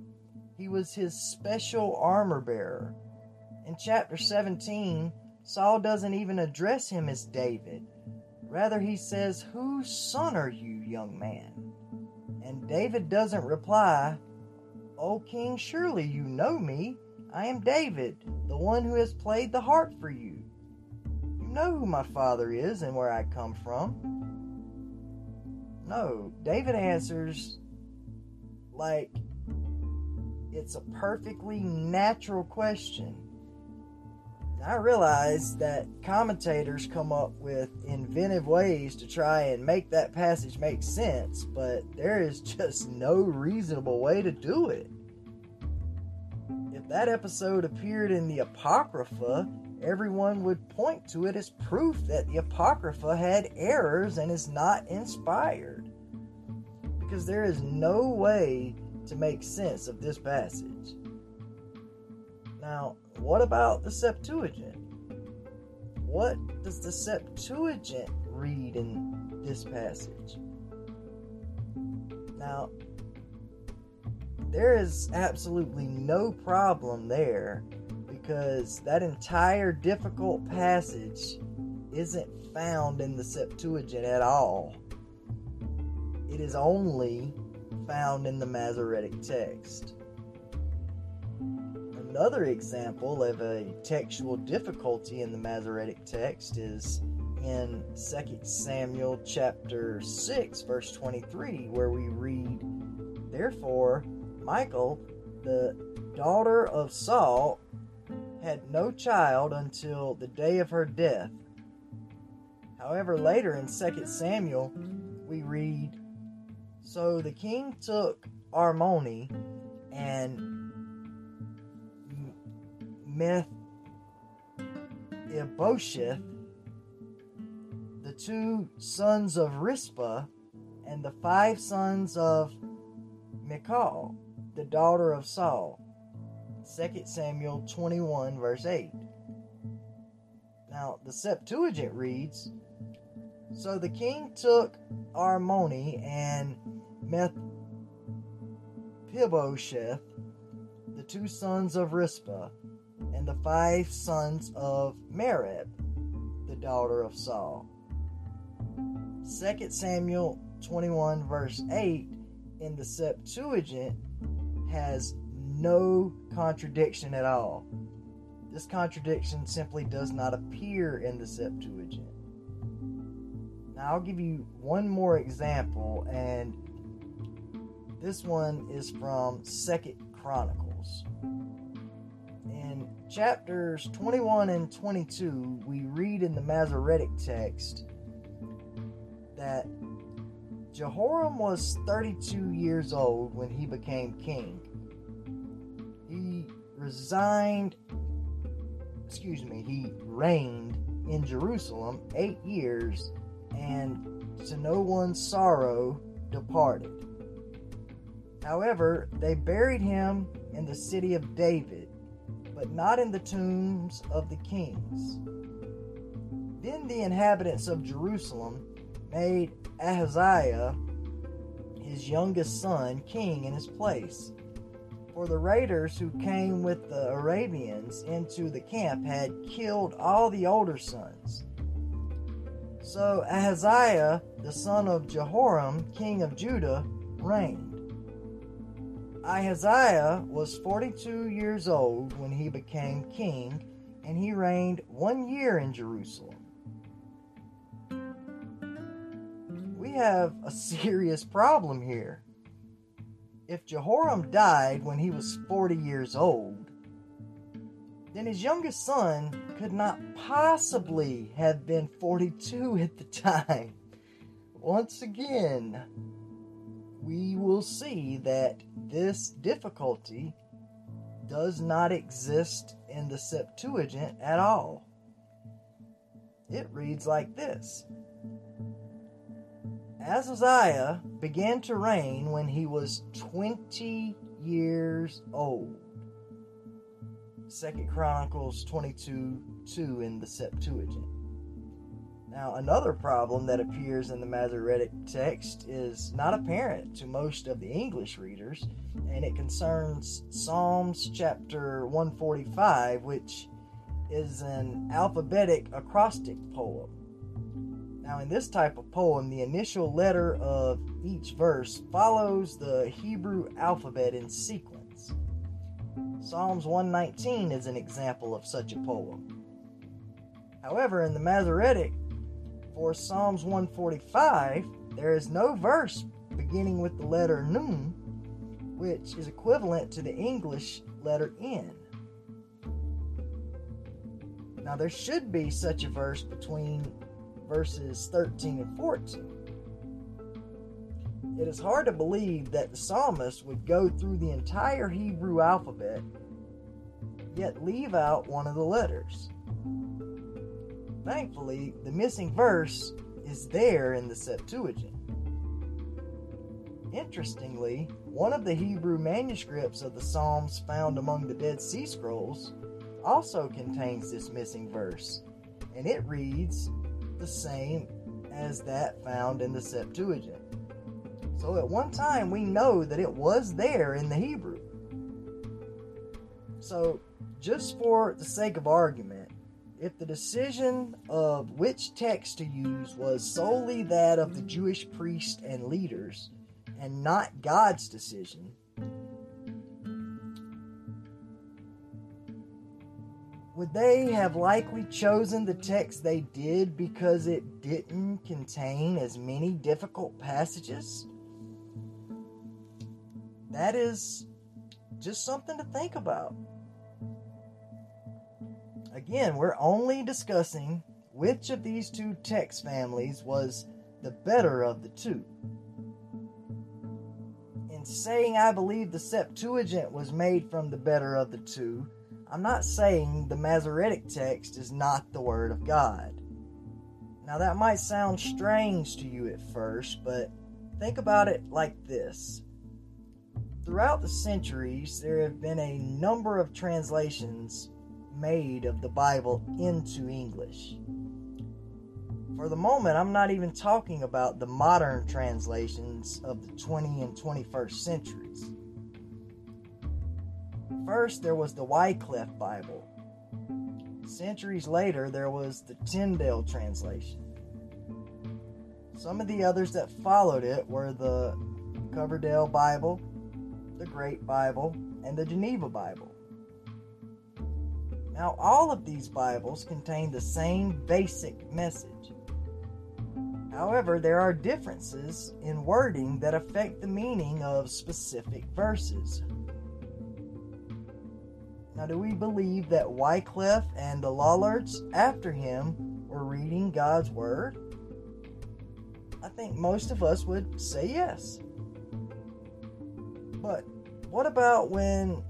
He was his special armor bearer. In chapter 17, Saul doesn't even address him as David. Rather, he says, Whose son are you, young man? And David doesn't reply, O king, surely you know me. I am David, the one who has played the harp for you. You know who my father is and where I come from. No, David answers like it's a perfectly natural question. I realize that commentators come up with inventive ways to try and make that passage make sense, but there is just no reasonable way to do it. That episode appeared in the Apocrypha, everyone would point to it as proof that the Apocrypha had errors and is not inspired. Because there is no way to make sense of this passage. Now, what about the Septuagint? What does the Septuagint read in this passage? Now, there is absolutely no problem there because that entire difficult passage isn't found in the Septuagint at all. It is only found in the Masoretic text. Another example of a textual difficulty in the Masoretic text is in 2 Samuel chapter 6 verse 23 where we read Therefore Michal the daughter of Saul had no child until the day of her death. However later in 2 Samuel we read so the king took Armoni and Mephibosheth, the two sons of Rizpah, and the five sons of Michal, the daughter of Saul. 2 Samuel 21, verse 8. Now, the Septuagint reads So the king took Armoni and Mephibosheth, the two sons of Rizpah, and the five sons of Merab, the daughter of Saul. 2 Samuel 21, verse 8 in the Septuagint has no contradiction at all. This contradiction simply does not appear in the Septuagint. Now, I'll give you one more example, and this one is from Second Chronicles In chapters 21 and 22, we read in the Masoretic text that Jehoram was 32 years old when he became king. Resigned, excuse me, he reigned in Jerusalem eight years and to no one's sorrow departed. However, they buried him in the city of David, but not in the tombs of the kings. Then the inhabitants of Jerusalem made Ahaziah, his youngest son, king in his place. For the raiders who came with the Arabians into the camp had killed all the older sons. So Ahaziah, the son of Jehoram, king of Judah, reigned. Ahaziah was 42 years old when he became king, and he reigned one year in Jerusalem. We have a serious problem here. If Jehoram died when he was 40 years old, then his youngest son could not possibly have been 42 at the time. Once again, we will see that this difficulty does not exist in the Septuagint at all. It reads like this Ahaziah began to reign when he was 20 years old. Second Chronicles 22 2 in the Septuagint. Now, another problem that appears in the Masoretic text is not apparent to most of the English readers, and it concerns Psalms chapter 145, which is an alphabetic acrostic poem. Now, in this type of poem, the initial letter of each verse follows the Hebrew alphabet in sequence. Psalms 119 is an example of such a poem. However, in the Masoretic, for Psalms 145, there is no verse beginning with the letter Nun, which is equivalent to the English letter N. Now, there should be such a verse between verses 13 and 14. It is hard to believe that the psalmist would go through the entire Hebrew alphabet, yet leave out one of the letters. Thankfully, the missing verse is there in the Septuagint. Interestingly, one of the Hebrew manuscripts of the Psalms found among the Dead Sea Scrolls also contains this missing verse, and it reads the same as that found in the Septuagint. So at one time, we know that it was there in the Hebrew. So, just for the sake of argument, if the decision of which text to use was solely that of the Jewish priests and leaders, and not God's decision, would they have likely chosen the text they did because it didn't contain as many difficult passages? That is just something to think about. Again, we're only discussing which of these two text families was the better of the two. In saying I believe the Septuagint was made from the better of the two, I'm not saying the Masoretic text is not the Word of God. Now, that might sound strange to you at first, but think about it like this. Throughout the centuries, there have been a number of translations made of the Bible into English. For the moment, I'm not even talking about the modern translations of the 20 and 21st centuries. First, there was the Wycliffe Bible. Centuries later, there was the Tyndale translation. Some of the others that followed it were the Coverdale Bible, the Great Bible, and the Geneva Bible. Now, all of these Bibles contain the same basic message. However, there are differences in wording that affect the meaning of specific verses. Now, do we believe that Wycliffe and the Lollards after him were reading God's Word? I think most of us would say yes. But what about when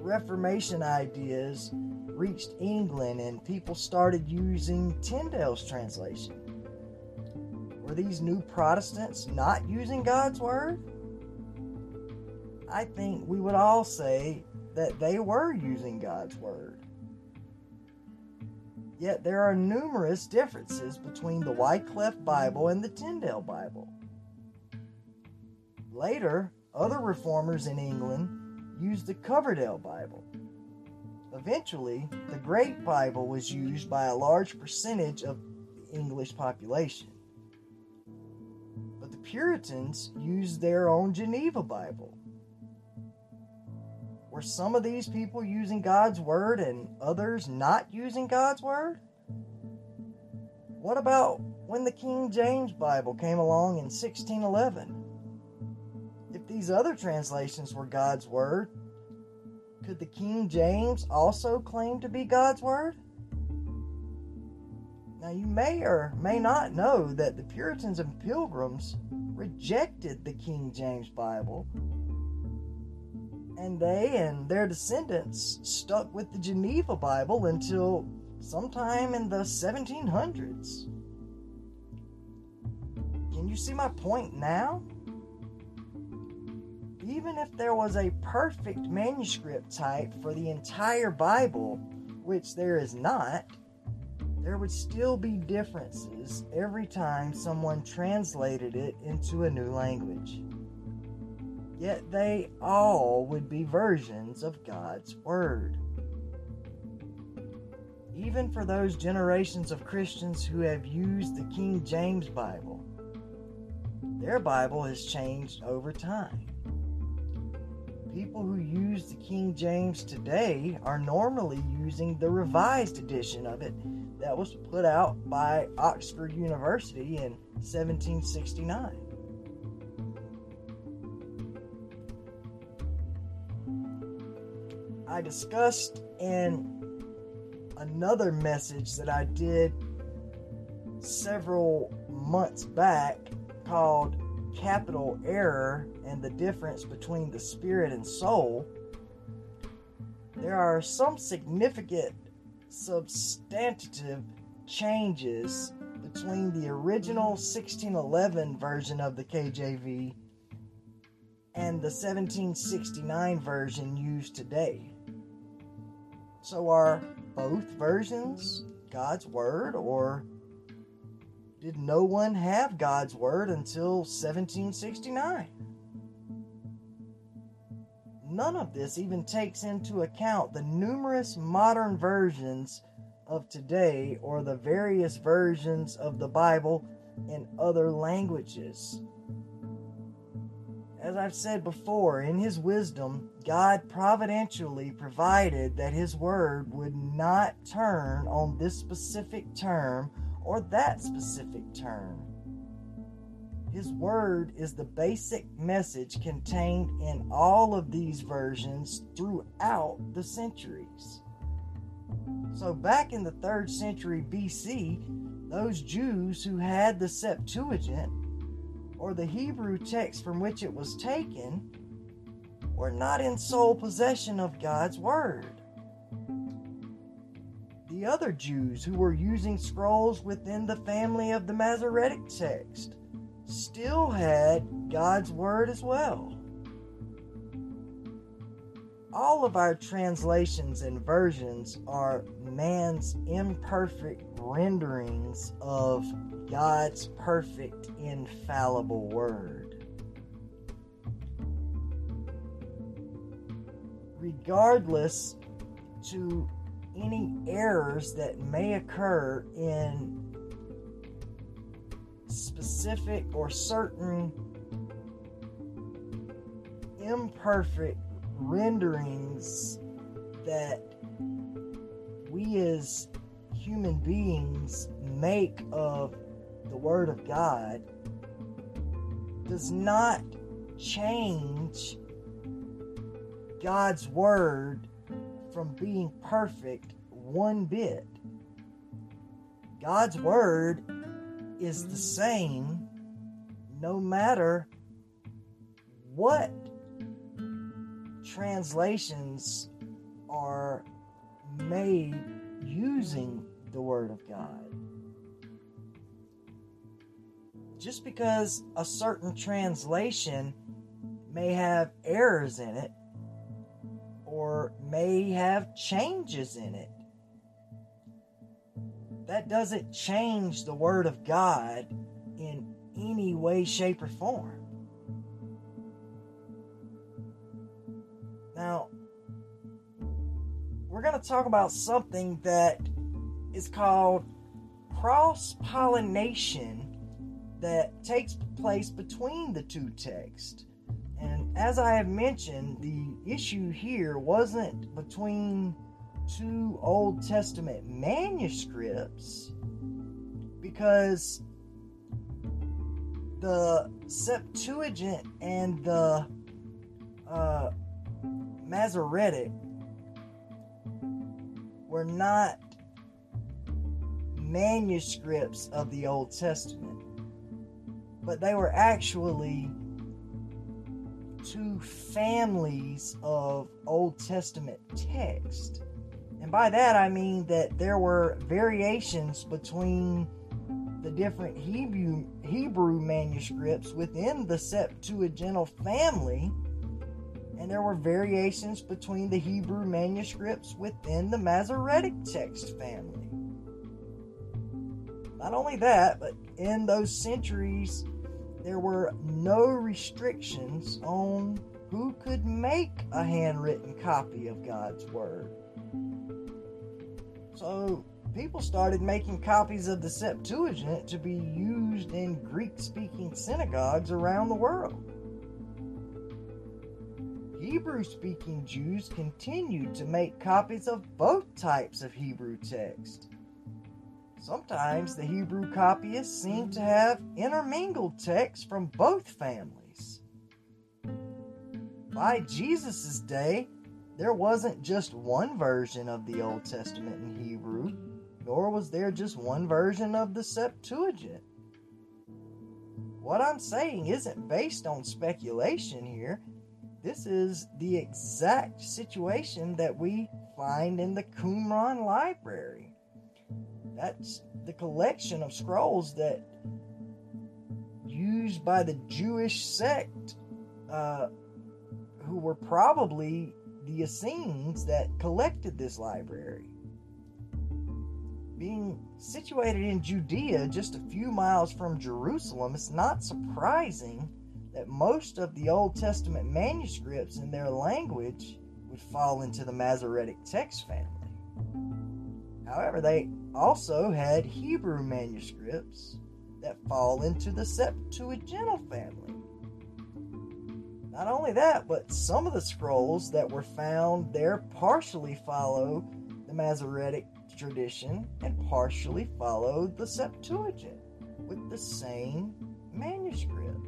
Reformation ideas reached England and people started using Tyndale's translation? Were these new Protestants not using God's Word? I think we would all say that they were using God's Word. Yet there are numerous differences between the Wycliffe Bible and the Tyndale Bible. Later, other reformers in England used the Coverdale Bible. Eventually, the Great Bible was used by a large percentage of the English population. But the Puritans used their own Geneva Bible. Were some of these people using God's Word and others not using God's Word? What about when the King James Bible came along in 1611? If these other translations were God's Word, could the King James also claim to be God's Word? Now, you may or may not know that the Puritans and Pilgrims rejected the King James Bible, and they and their descendants stuck with the Geneva Bible until sometime in the 1700s. Can you see my point now? even if there was a perfect manuscript type for the entire Bible, which there is not, there would still be differences every time someone translated it into a new language. Yet they all would be versions of God's Word. Even for those generations of Christians who have used the King James Bible, their Bible has changed over time people who use the King James today are normally using the revised edition of it that was put out by Oxford University in 1769. I discussed in another message that I did several months back called Capital Error and the difference between the spirit and soul, there are some significant substantive changes between the original 1611 version of the KJV and the 1769 version used today. So, are both versions God's Word, or did no one have God's Word until 1769? None of this even takes into account the numerous modern versions of today or the various versions of the Bible in other languages. As I've said before, in His wisdom, God providentially provided that His Word would not turn on this specific term or that specific term. His Word is the basic message contained in all of these versions throughout the centuries. So, back in the 3rd century BC, those Jews who had the Septuagint, or the Hebrew text from which it was taken, were not in sole possession of God's Word. The other Jews who were using scrolls within the family of the Masoretic text still had God's Word as well. All of our translations and versions are man's imperfect renderings of God's perfect, infallible Word. Regardless to any errors that may occur in specific or certain imperfect renderings that we as human beings make of the Word of God does not change God's Word from being perfect one bit. God's Word is the same no matter what translations are made using the Word of God. Just because a certain translation may have errors in it or may have changes in it, that doesn't change the Word of God in any way, shape, or form. Now, we're going to talk about something that is called cross pollination that takes place between the two texts. And as I have mentioned, the issue here wasn't between two Old Testament manuscripts because the Septuagint and the uh, Masoretic were not manuscripts of the Old Testament, but they were actually two families of Old Testament text. And by that I mean that there were variations between the different Hebrew Hebrew manuscripts within the Septuagintal family, and there were variations between the Hebrew manuscripts within the Masoretic text family. Not only that, but in those centuries, there were no restrictions on who could make a handwritten copy of God's Word. So people started making copies of the Septuagint to be used in Greek speaking synagogues around the world. Hebrew speaking Jews continued to make copies of both types of Hebrew text. Sometimes the Hebrew copyists seem to have intermingled texts from both families. By Jesus' day, there wasn't just one version of the Old Testament in Hebrew, nor was there just one version of the Septuagint. What I'm saying isn't based on speculation here. This is the exact situation that we find in the Qumran Library. That's the collection of scrolls that used by the Jewish sect, uh, who were probably the Essenes that collected this library. Being situated in Judea, just a few miles from Jerusalem, it's not surprising that most of the Old Testament manuscripts in their language would fall into the Masoretic text family. However, they also had Hebrew manuscripts that fall into the Septuagintal family. Not only that, but some of the scrolls that were found there partially follow the Masoretic tradition and partially follow the Septuagint with the same manuscript.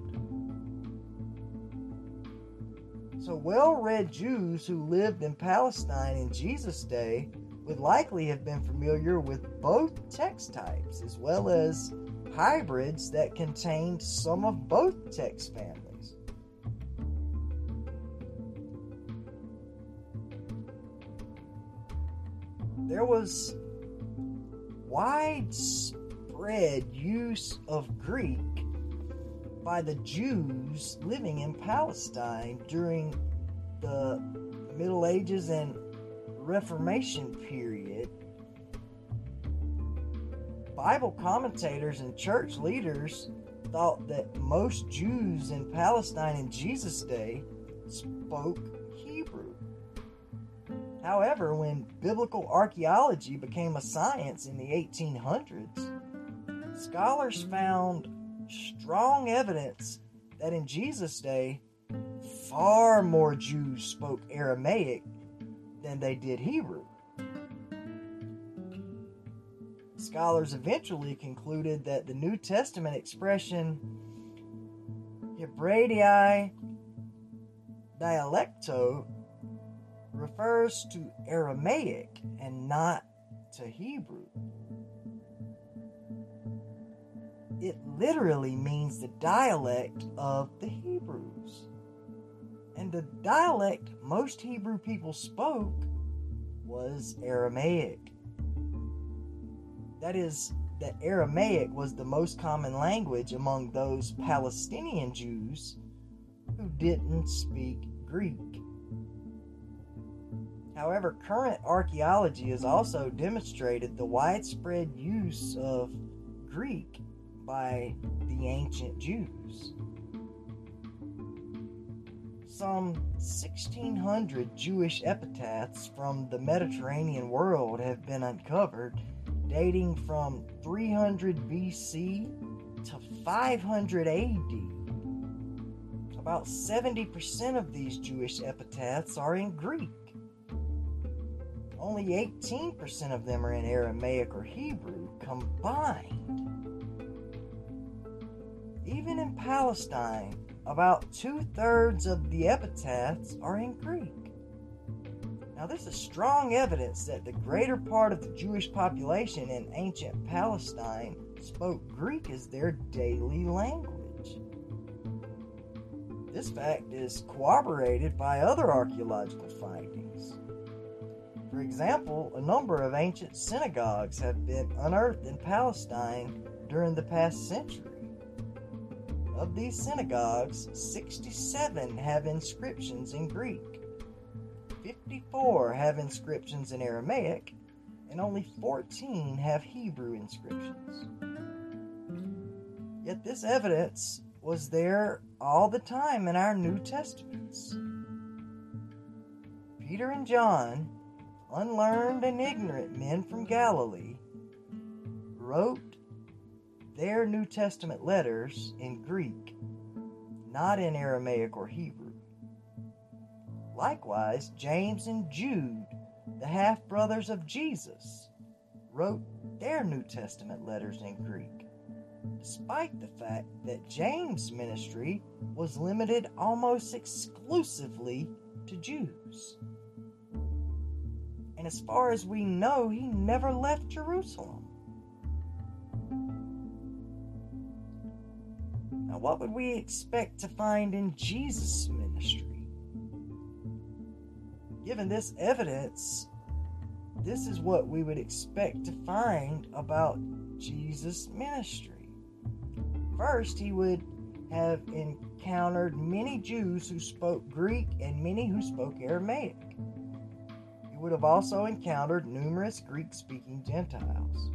So, well read Jews who lived in Palestine in Jesus' day would likely have been familiar with both text types as well as hybrids that contained some of both text families. there was widespread use of Greek by the Jews living in Palestine during the Middle Ages and Reformation period. Bible commentators and church leaders thought that most Jews in Palestine in Jesus' day spoke Hebrew. However, when biblical archaeology became a science in the 1800s, scholars found strong evidence that in Jesus' day, far more Jews spoke Aramaic than they did Hebrew. Scholars eventually concluded that the New Testament expression Hebraei dialecto refers to Aramaic and not to Hebrew. It literally means the dialect of the Hebrews. And the dialect most Hebrew people spoke was Aramaic. That is, that Aramaic was the most common language among those Palestinian Jews who didn't speak Greek. However, current archaeology has also demonstrated the widespread use of Greek by the ancient Jews. Some 1600 Jewish epitaphs from the Mediterranean world have been uncovered, dating from 300 BC to 500 AD. About 70% of these Jewish epitaphs are in Greek. Only 18% of them are in Aramaic or Hebrew combined. Even in Palestine, about two thirds of the epitaphs are in Greek. Now, this is strong evidence that the greater part of the Jewish population in ancient Palestine spoke Greek as their daily language. This fact is corroborated by other archaeological findings. For example, a number of ancient synagogues have been unearthed in Palestine during the past century. Of these synagogues, 67 have inscriptions in Greek, 54 have inscriptions in Aramaic, and only 14 have Hebrew inscriptions. Yet this evidence was there all the time in our New Testaments. Peter and John unlearned and ignorant men from Galilee, wrote their New Testament letters in Greek, not in Aramaic or Hebrew. Likewise, James and Jude, the half brothers of Jesus, wrote their New Testament letters in Greek, despite the fact that James' ministry was limited almost exclusively to Jews and as far as we know, he never left Jerusalem. Now, what would we expect to find in Jesus' ministry? Given this evidence, this is what we would expect to find about Jesus' ministry. First, he would have encountered many Jews who spoke Greek and many who spoke Aramaic he would have also encountered numerous Greek speaking Gentiles.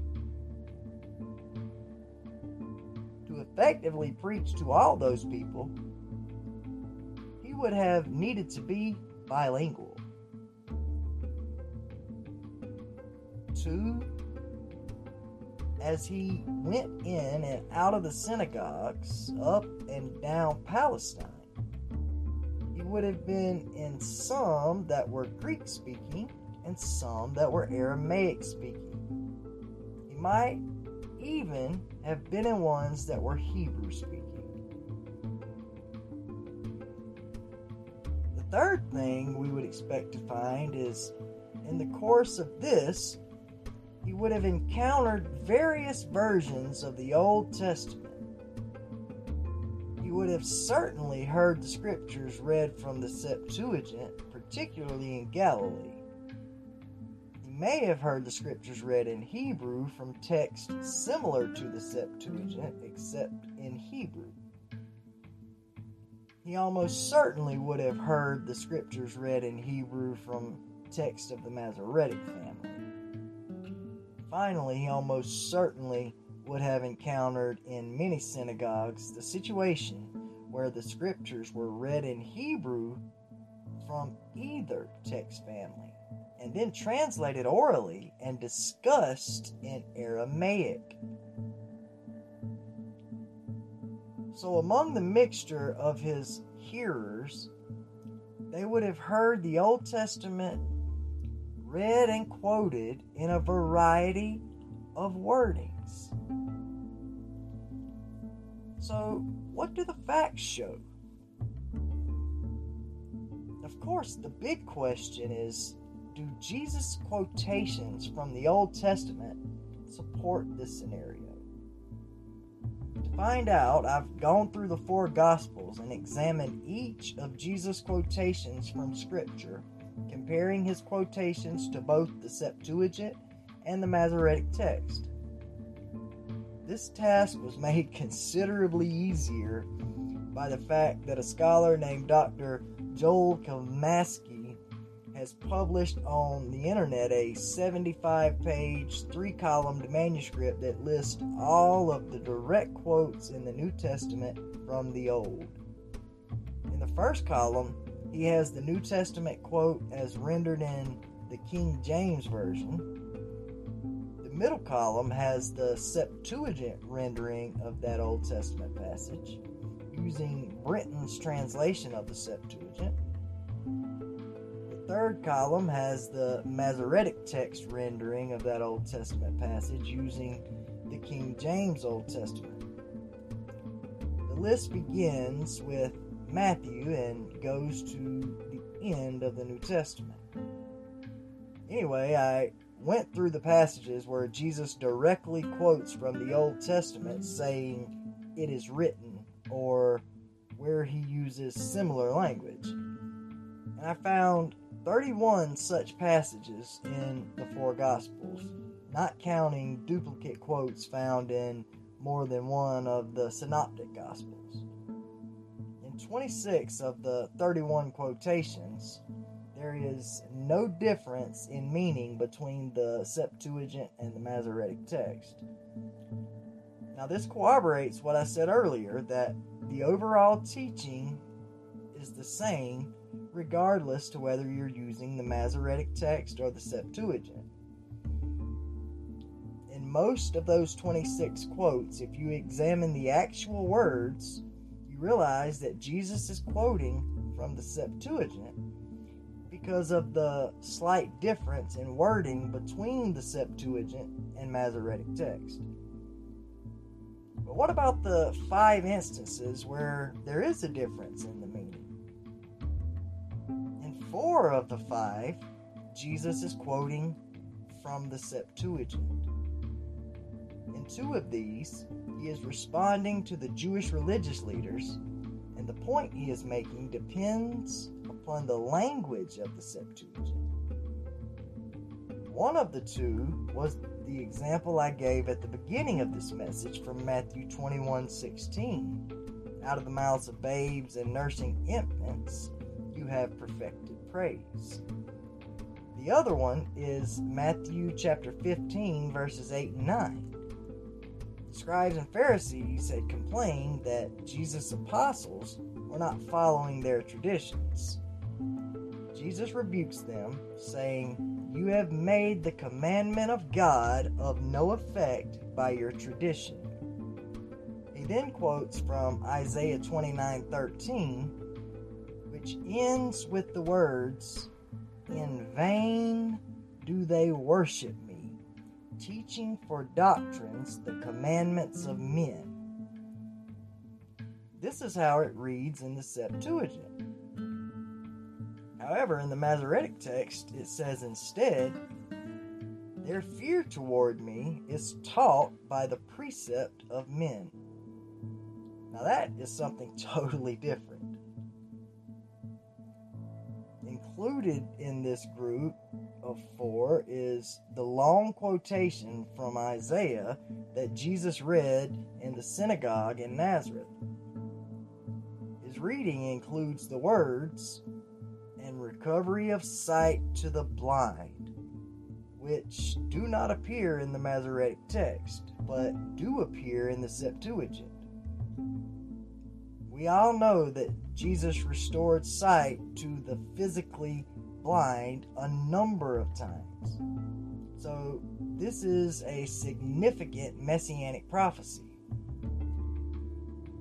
Effectively preach to all those people, he would have needed to be bilingual. Two, as he went in and out of the synagogues up and down Palestine, he would have been in some that were Greek speaking and some that were Aramaic speaking. He might even have been in ones that were Hebrew speaking. The third thing we would expect to find is in the course of this, he would have encountered various versions of the Old Testament you would have certainly heard the scriptures read from the Septuagint, particularly in Galilee. May have heard the scriptures read in Hebrew from texts similar to the Septuagint, except in Hebrew. He almost certainly would have heard the scriptures read in Hebrew from texts of the Masoretic family. Finally, he almost certainly would have encountered in many synagogues the situation where the scriptures were read in Hebrew from either text family and then translated orally and discussed in Aramaic. So, among the mixture of his hearers, they would have heard the Old Testament read and quoted in a variety of wordings. So, what do the facts show? Of course, the big question is do Jesus' quotations from the Old Testament support this scenario? To find out, I've gone through the four Gospels and examined each of Jesus' quotations from Scripture, comparing his quotations to both the Septuagint and the Masoretic text. This task was made considerably easier by the fact that a scholar named Dr. Joel Kalmasky has published on the internet a 75 page, three columned manuscript that lists all of the direct quotes in the New Testament from the Old. In the first column, he has the New Testament quote as rendered in the King James Version. The middle column has the Septuagint rendering of that Old Testament passage using Brenton's translation of the Septuagint. Third column has the Masoretic text rendering of that Old Testament passage using the King James Old Testament. The list begins with Matthew and goes to the end of the New Testament. Anyway, I went through the passages where Jesus directly quotes from the Old Testament saying, It is written or where he uses similar language. And I found 31 such passages in the four Gospels, not counting duplicate quotes found in more than one of the Synoptic Gospels. In 26 of the 31 quotations, there is no difference in meaning between the Septuagint and the Masoretic text. Now, this corroborates what I said earlier that the overall teaching is the same regardless to whether you're using the Masoretic text or the Septuagint. In most of those 26 quotes, if you examine the actual words, you realize that Jesus is quoting from the Septuagint because of the slight difference in wording between the Septuagint and Masoretic text. But what about the five instances where there is a difference in four of the five, Jesus is quoting from the Septuagint. In two of these, he is responding to the Jewish religious leaders, and the point he is making depends upon the language of the Septuagint. One of the two was the example I gave at the beginning of this message from Matthew 21 16. Out of the mouths of babes and nursing infants, you have perfected praise. The other one is Matthew chapter 15, verses 8 and 9. The scribes and Pharisees had complained that Jesus' apostles were not following their traditions. Jesus rebukes them, saying, you have made the commandment of God of no effect by your tradition. He then quotes from Isaiah 29 13, which ends with the words, In vain do they worship me, teaching for doctrines the commandments of men. This is how it reads in the Septuagint. However, in the Masoretic text, it says instead, Their fear toward me is taught by the precept of men. Now, that is something totally different. Included in this group of four is the long quotation from Isaiah that Jesus read in the synagogue in Nazareth. His reading includes the words, and recovery of sight to the blind, which do not appear in the Masoretic text, but do appear in the Septuagint. We all know that Jesus restored sight to the physically blind a number of times. So, this is a significant messianic prophecy.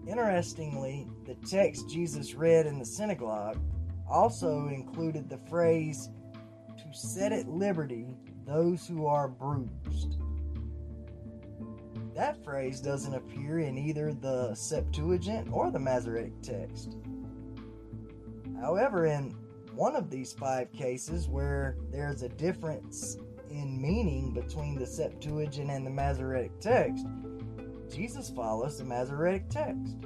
Interestingly, the text Jesus read in the synagogue also included the phrase, to set at liberty those who are bruised. That phrase doesn't appear in either the Septuagint or the Masoretic text. However, in one of these five cases where there's a difference in meaning between the Septuagint and the Masoretic text, Jesus follows the Masoretic text.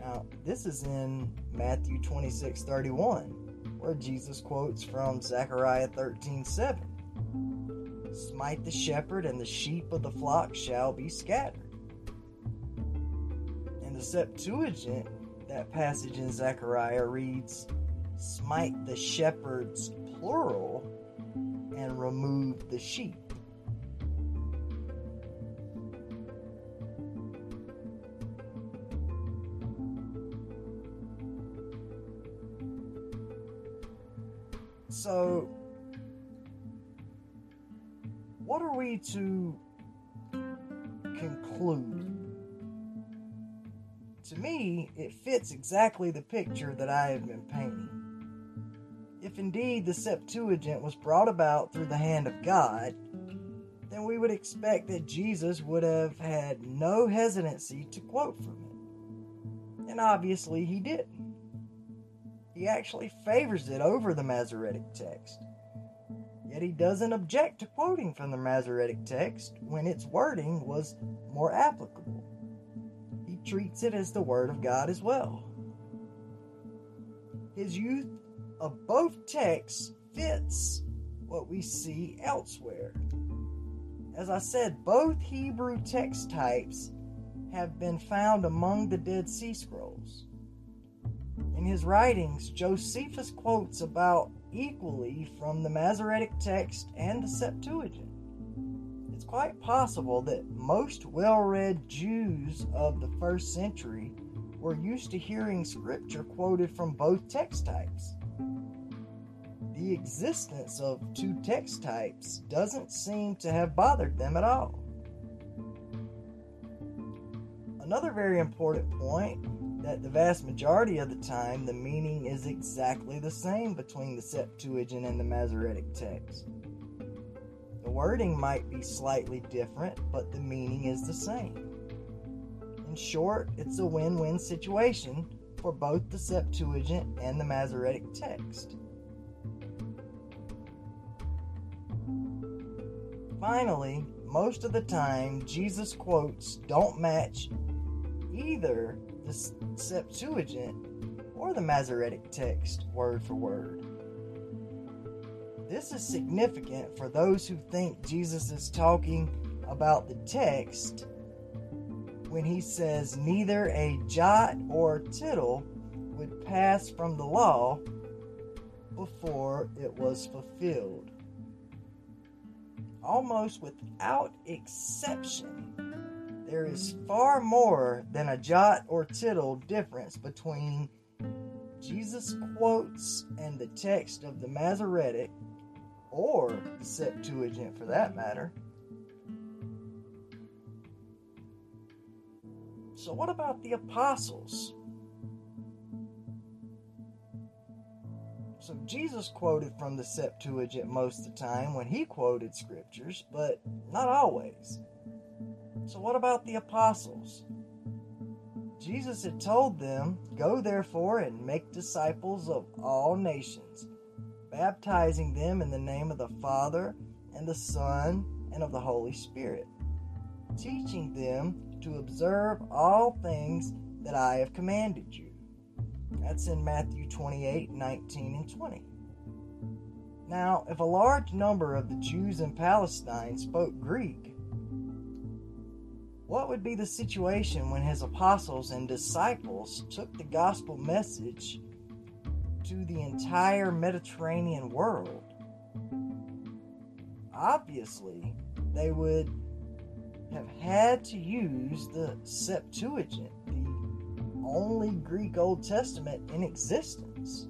Now, this is in Matthew 26 31, where Jesus quotes from Zechariah 13 7. Smite the shepherd, and the sheep of the flock shall be scattered. In the Septuagint, that passage in Zechariah reads, Smite the shepherds, plural, and remove the sheep. So, what are we to conclude? To me, it fits exactly the picture that I have been painting. If indeed the Septuagint was brought about through the hand of God, then we would expect that Jesus would have had no hesitancy to quote from it. And obviously he didn't. He actually favors it over the Masoretic text. Yet he doesn't object to quoting from the Masoretic text when its wording was more applicable. He treats it as the Word of God as well. His use of both texts fits what we see elsewhere. As I said, both Hebrew text types have been found among the Dead Sea Scrolls. In his writings, Josephus quotes about equally from the Masoretic text and the Septuagint. It's quite possible that most well read Jews of the first century were used to hearing scripture quoted from both text types the existence of two text types doesn't seem to have bothered them at all. Another very important point that the vast majority of the time the meaning is exactly the same between the Septuagint and the Masoretic text. The wording might be slightly different, but the meaning is the same. In short, it's a win win situation for both the Septuagint and the Masoretic text. Finally, most of the time, Jesus' quotes don't match either the Septuagint or the Masoretic text word for word. This is significant for those who think Jesus is talking about the text when he says neither a jot or tittle would pass from the law before it was fulfilled almost without exception, there is far more than a jot or tittle difference between Jesus' quotes and the text of the Masoretic, or the Septuagint for that matter. So, what about the apostles? So Jesus quoted from the Septuagint most of the time when he quoted scriptures, but not always. So what about the apostles? Jesus had told them, Go therefore and make disciples of all nations, baptizing them in the name of the Father and the Son and of the Holy Spirit, teaching them to observe all things that I have commanded you. That's in Matthew 28 19 and 20. Now, if a large number of the Jews in Palestine spoke Greek, what would be the situation when his apostles and disciples took the gospel message to the entire Mediterranean world? Obviously, they would have had to use the Septuagint, the only Greek Old Testament in existence.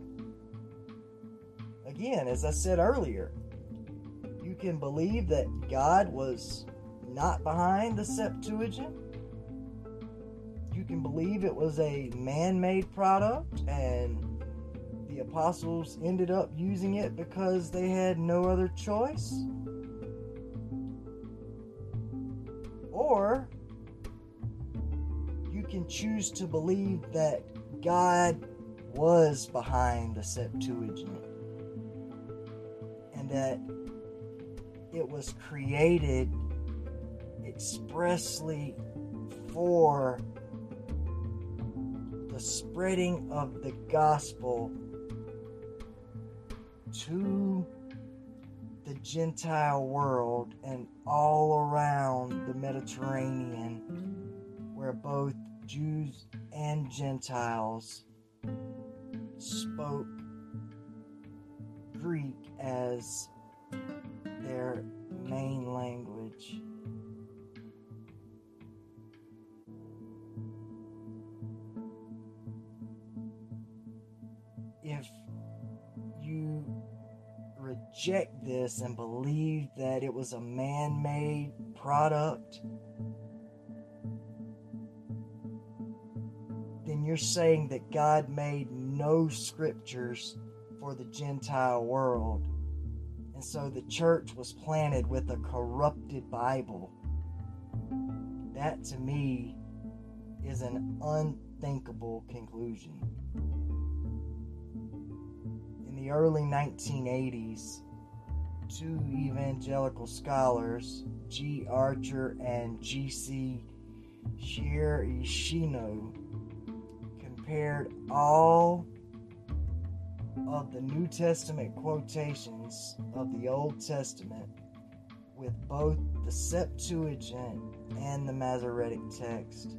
Again, as I said earlier, you can believe that God was not behind the Septuagint. You can believe it was a man made product and the apostles ended up using it because they had no other choice. Or you can choose to believe that God was behind the Septuagint and that it was created expressly for the spreading of the gospel to the Gentile world and all around the Mediterranean, where both Jews and Gentiles spoke Greek as their main language. If you reject this and believe that it was a man made product, then you're saying that God made no scriptures for the Gentile world. And so the church was planted with a corrupted Bible. That to me is an unthinkable conclusion. The early 1980s, two evangelical scholars, G. Archer and G.C. Chirichigno, compared all of the New Testament quotations of the Old Testament with both the Septuagint and the Masoretic text.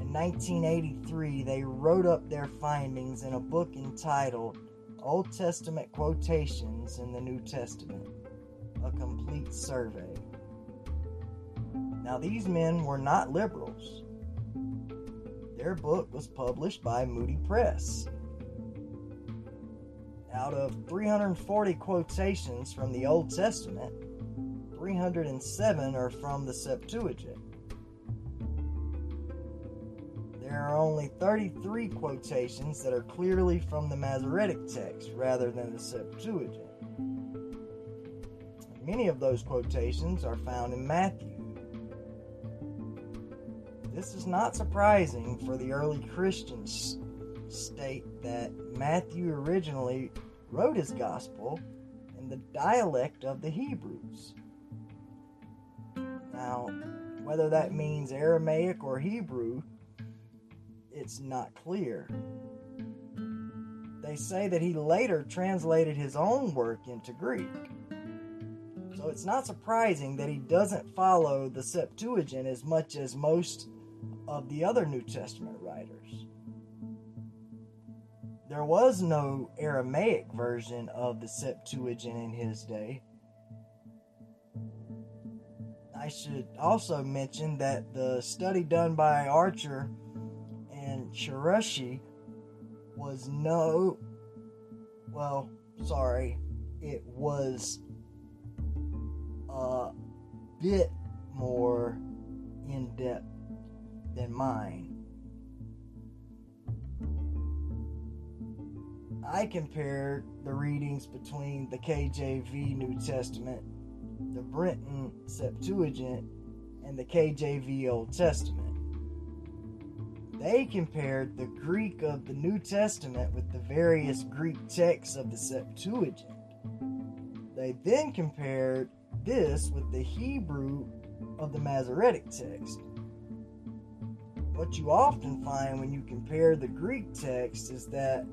In 1983, they wrote up their findings in a book entitled Old Testament Quotations in the New Testament, a complete survey. Now, these men were not liberals. Their book was published by Moody Press out of 340 quotations from the Old Testament, 307 are from the Septuagint. There are only 33 quotations that are clearly from the Masoretic text rather than the Septuagint. Many of those quotations are found in Matthew. This is not surprising for the early Christians state that Matthew originally wrote his gospel in the dialect of the Hebrews. Now, whether that means Aramaic or Hebrew, it's not clear. They say that he later translated his own work into Greek. So it's not surprising that he doesn't follow the Septuagint as much as most of the other New Testament writers. There was no Aramaic version of the Septuagint in his day. I should also mention that the study done by Archer and Shirashi was no, well, sorry, it was a bit more in depth than mine. I compared the readings between the KJV New Testament, the Brenton Septuagint, and the KJV Old Testament. They compared the Greek of the New Testament with the various Greek texts of the Septuagint. They then compared this with the Hebrew of the Masoretic text. What you often find when you compare the Greek text is that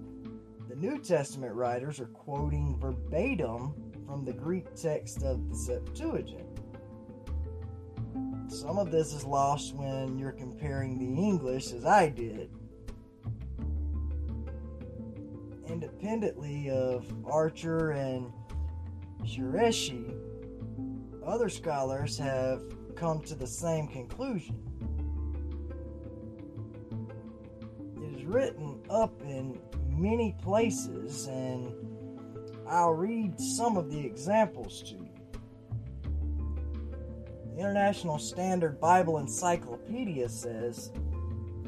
the New Testament writers are quoting verbatim from the Greek text of the Septuagint. Some of this is lost when you're comparing the English, as I did. Independently of Archer and Shirashi, other scholars have come to the same conclusion. It is written up in many places, and I'll read some of the examples to you. International Standard Bible Encyclopedia says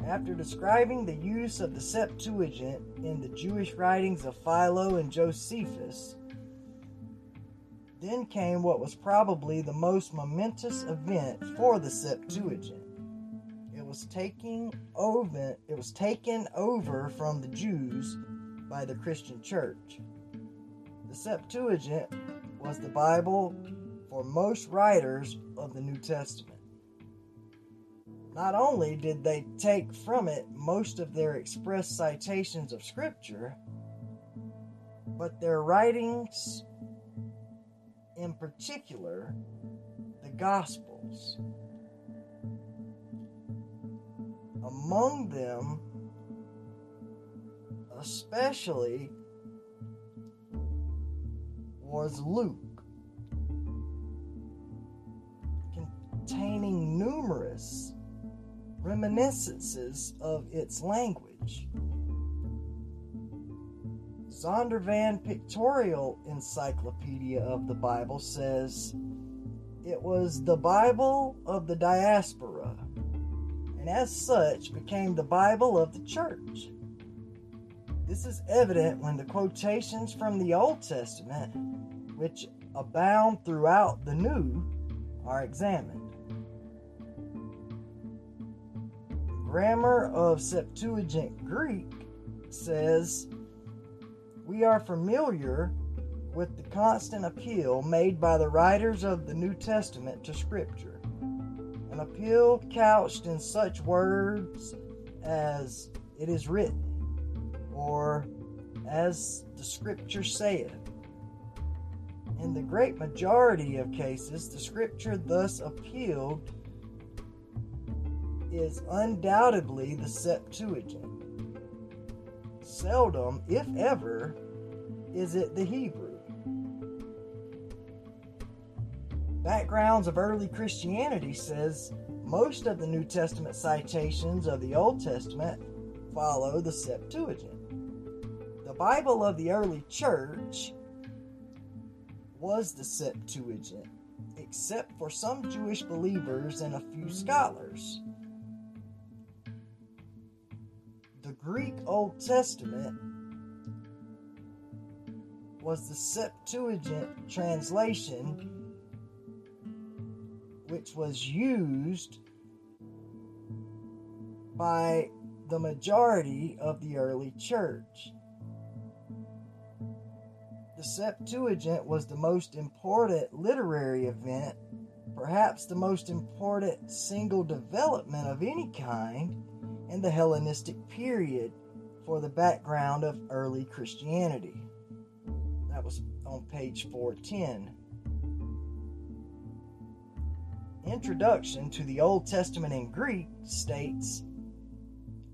after describing the use of the Septuagint in the Jewish writings of Philo and Josephus, then came what was probably the most momentous event for the Septuagint It was taking over it was taken over from the Jews by the Christian church. The Septuagint was the Bible for most writers of the New Testament. Not only did they take from it most of their express citations of Scripture, but their writings, in particular, the Gospels, among them, especially, was Luke, containing numerous reminiscences of its language. Zondervan Pictorial Encyclopedia of the Bible says it was the Bible of the diaspora, and as such became the Bible of the church. This is evident when the quotations from the Old Testament, which abound throughout the New, are examined. Grammar of Septuagint Greek says, We are familiar with the constant appeal made by the writers of the New Testament to Scripture, an appeal couched in such words as it is written, or as the Scripture saith. In the great majority of cases, the Scripture thus appealed is undoubtedly the Septuagint. Seldom, if ever, is it the Hebrew. Backgrounds of early Christianity says most of the New Testament citations of the Old Testament follow the Septuagint. The Bible of the early church was the Septuagint, except for some Jewish believers and a few scholars. The Greek Old Testament was the Septuagint translation, which was used by the majority of the early church. The Septuagint was the most important literary event, perhaps the most important single development of any kind in the Hellenistic period for the background of early Christianity. That was on page 410. Introduction to the Old Testament in Greek states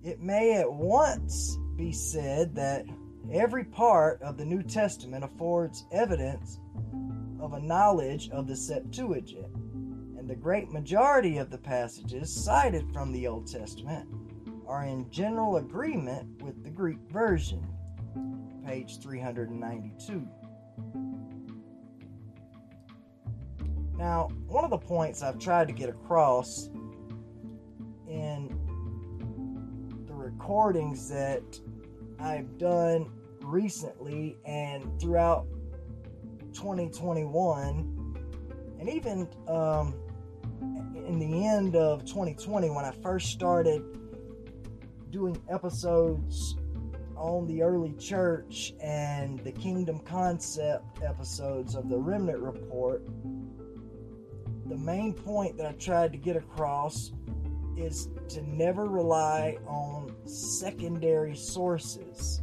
It may at once be said that every part of the New Testament affords evidence of a knowledge of the Septuagint, and the great majority of the passages cited from the Old Testament are in general agreement with the Greek version, page 392. Now, one of the points I've tried to get across in the recordings that I've done recently and throughout 2021, and even um, in the end of 2020 when I first started doing episodes on the early church and the kingdom concept episodes of the Remnant Report, the main point that I tried to get across is to never rely on secondary sources.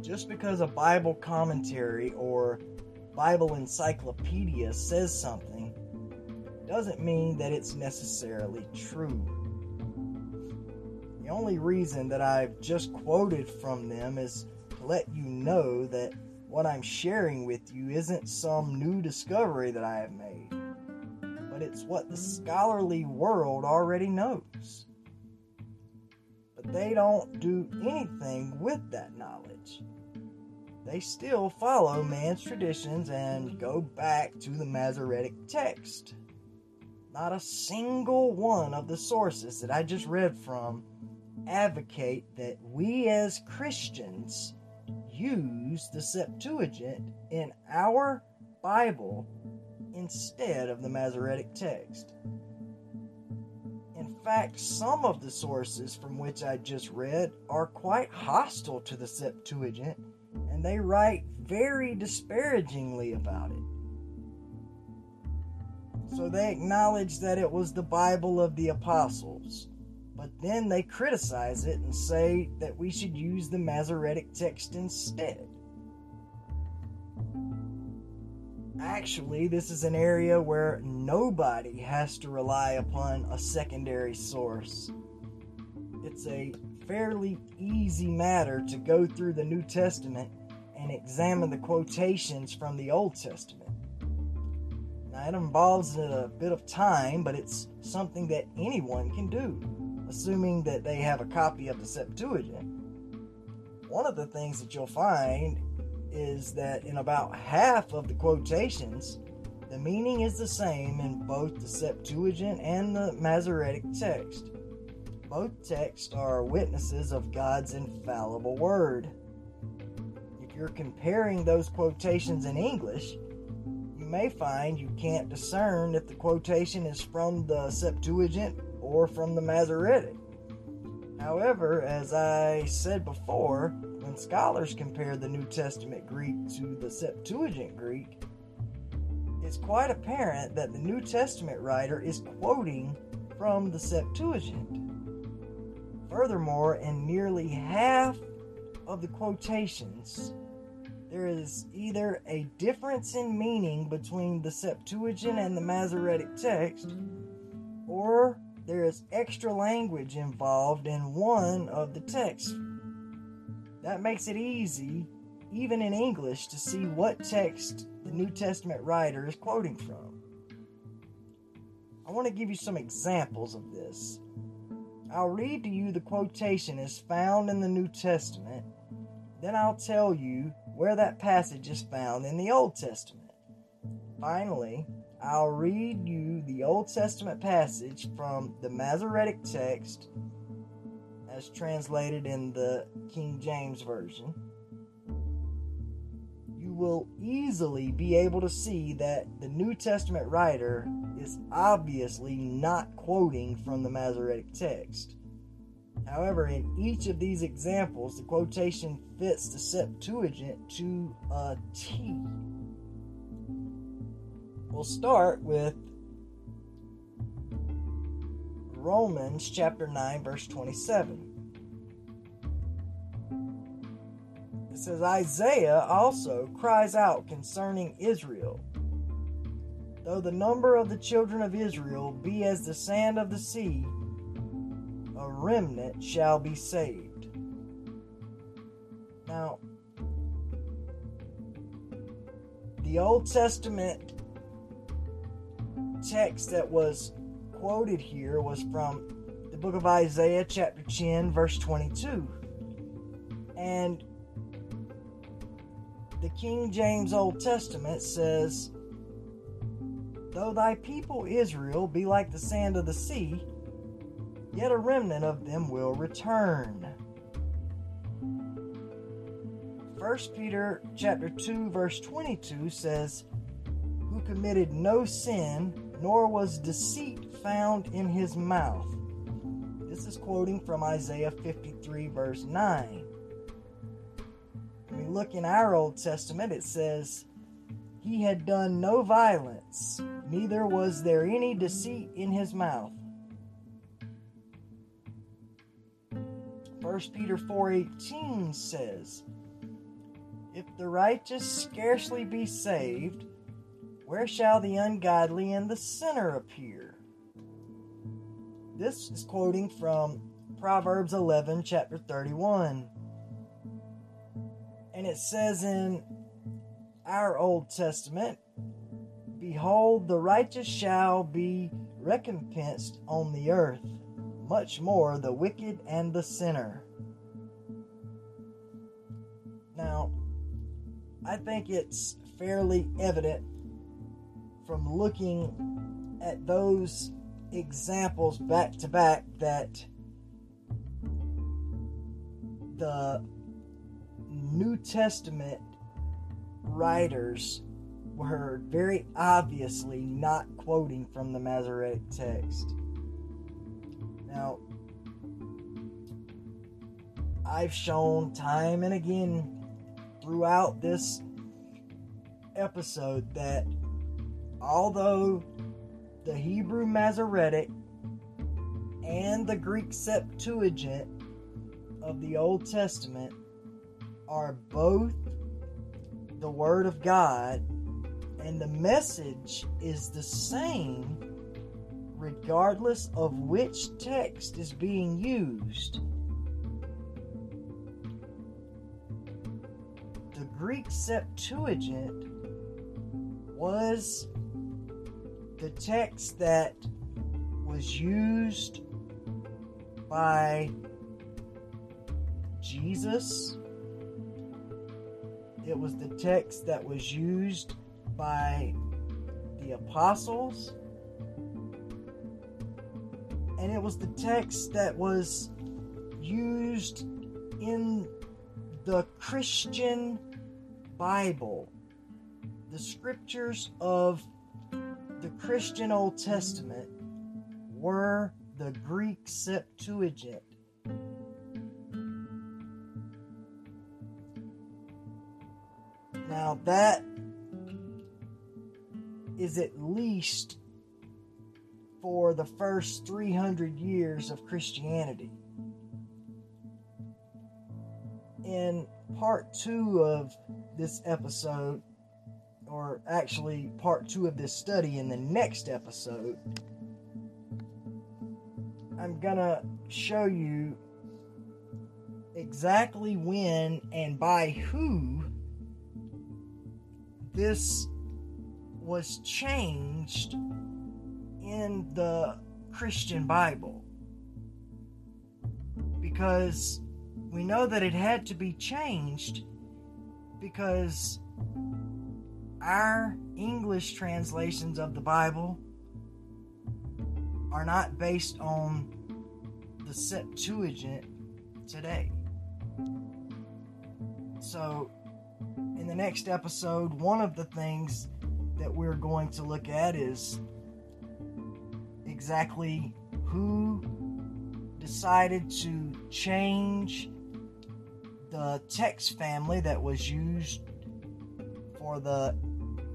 Just because a Bible commentary or Bible encyclopedia says something doesn't mean that it's necessarily true. The only reason that I've just quoted from them is to let you know that what I'm sharing with you isn't some new discovery that I have made, but it's what the scholarly world already knows. But they don't do anything with that knowledge. They still follow man's traditions and go back to the Masoretic text. Not a single one of the sources that I just read from advocate that we as Christians use the Septuagint in our Bible instead of the Masoretic text. In fact, some of the sources from which I just read are quite hostile to the Septuagint and they write very disparagingly about it. So they acknowledge that it was the Bible of the apostles, but then they criticize it and say that we should use the Masoretic text instead. Actually, this is an area where nobody has to rely upon a secondary source. It's a fairly easy matter to go through the New Testament and examine the quotations from the Old Testament. Now, it involves a bit of time, but it's something that anyone can do, assuming that they have a copy of the Septuagint. One of the things that you'll find is that in about half of the quotations, the meaning is the same in both the Septuagint and the Masoretic text. Both texts are witnesses of God's infallible word. If you're comparing those quotations in English, you may find you can't discern if the quotation is from the Septuagint or from the Masoretic. However, as I said before, when scholars compare the New Testament Greek to the Septuagint Greek, it's quite apparent that the New Testament writer is quoting from the Septuagint. Furthermore, in nearly half of the quotations, there is either a difference in meaning between the Septuagint and the Masoretic text, or there is extra language involved in one of the texts. That makes it easy, even in English, to see what text the New Testament writer is quoting from. I want to give you some examples of this. I'll read to you the quotation is found in the New Testament, then I'll tell you where that passage is found in the Old Testament. Finally, I'll read you the Old Testament passage from the Masoretic text as translated in the King James Version. You will easily be able to see that the New Testament writer is obviously not quoting from the Masoretic text. However, in each of these examples, the quotation fits the Septuagint to a T. We'll start with Romans chapter 9, verse 27. It says, Isaiah also cries out concerning Israel. Though the number of the children of Israel be as the sand of the sea, a remnant shall be saved. Now, the Old Testament text that was quoted here was from the book of Isaiah, chapter 10, verse 22. And the King James Old Testament says, Though thy people Israel be like the sand of the sea, yet a remnant of them will return. 1 Peter chapter 2 verse 22 says, Who committed no sin nor was deceit found in his mouth. This is quoting from Isaiah 53, verse 9. When we look in our Old Testament, it says, He had done no violence, neither was there any deceit in his mouth. 1 Peter 4:18 says, If the righteous scarcely be saved, where shall the ungodly and the sinner appear? This is quoting from Proverbs 11, chapter 31. And it says in our Old Testament, Behold, the righteous shall be recompensed on the earth, much more the wicked and the sinner. Now, I think it's fairly evident from looking at those examples back to back that the New Testament writers were very obviously not quoting from the Masoretic text. Now, I've shown time and again throughout this episode that although the Hebrew Masoretic and the Greek Septuagint of the Old Testament are both the Word of God, and the message is the same regardless of which text is being used. The Greek Septuagint was the text that was used by Jesus. It was the text that was used by the apostles. And it was the text that was used in the Christian Bible. The scriptures of the Christian Old Testament were the Greek Septuagint. Now, that is at least for the first 300 years of Christianity. In part two of this episode, or actually part two of this study in the next episode, I'm gonna show you exactly when and by who this was changed in the Christian Bible. Because we know that it had to be changed because our English translations of the Bible are not based on the Septuagint today. So, in the next episode, one of the things that we're going to look at is exactly who decided to change the text family that was used for the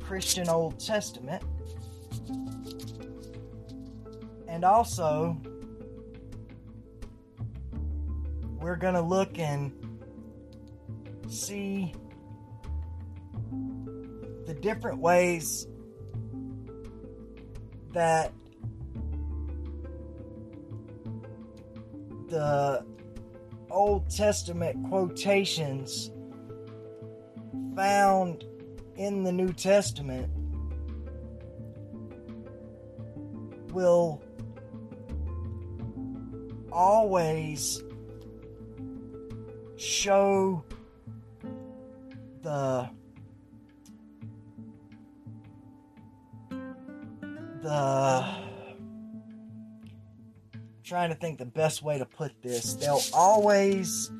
Christian Old Testament. And also, we're going to look and see the different ways that the Old Testament quotations found in the New Testament will always show the the trying to think the best way to put this. They'll always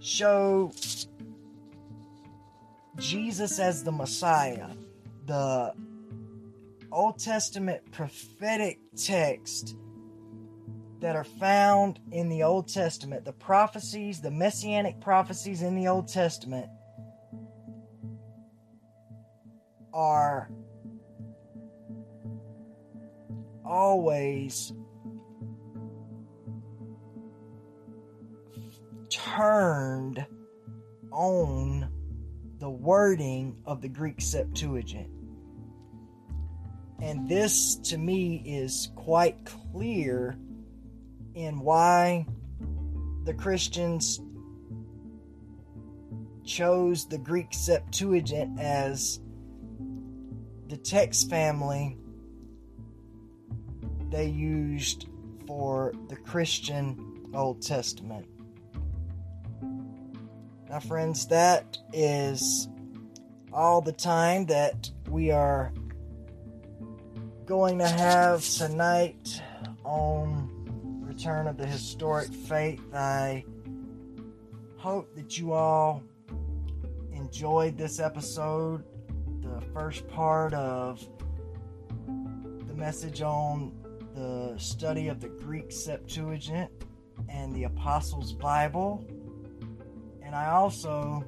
show Jesus as the Messiah. The Old Testament prophetic text that are found in the Old Testament, the prophecies, the messianic prophecies in the Old Testament, are always turned on the wording of the Greek Septuagint. And this to me is quite clear in why the Christians chose the Greek Septuagint as the text family they used for the Christian Old Testament. Now, friends, that is all the time that we are going to have tonight on Return of the Historic Faith. I hope that you all enjoyed this episode, the first part of the message on the study of the Greek Septuagint and the Apostles' Bible. And I also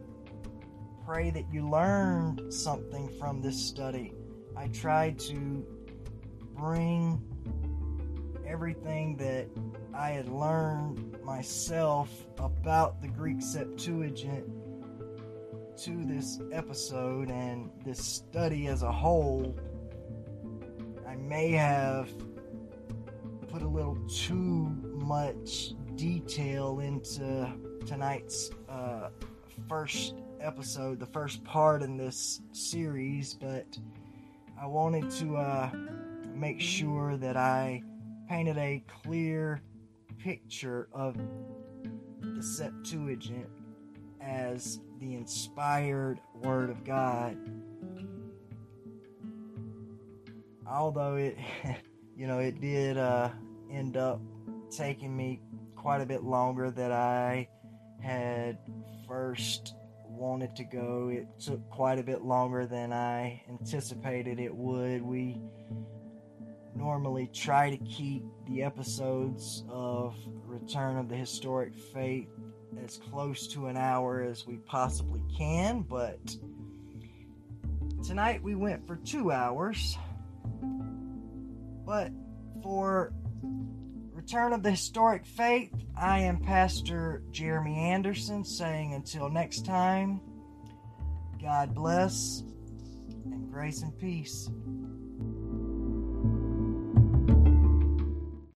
pray that you learned something from this study. I tried to bring everything that I had learned myself about the Greek Septuagint to this episode and this study as a whole. I may have put a little too much detail into tonight's uh, first episode, the first part in this series, but I wanted to uh, make sure that I painted a clear picture of the Septuagint as the inspired Word of God. Although it, you know, it did uh, end up taking me quite a bit longer than I had first wanted to go. It took quite a bit longer than I anticipated it would. We normally try to keep the episodes of Return of the Historic Faith as close to an hour as we possibly can, but tonight we went for two hours. But for Return of the Historic Faith, I am Pastor Jeremy Anderson saying until next time, God bless and grace and peace.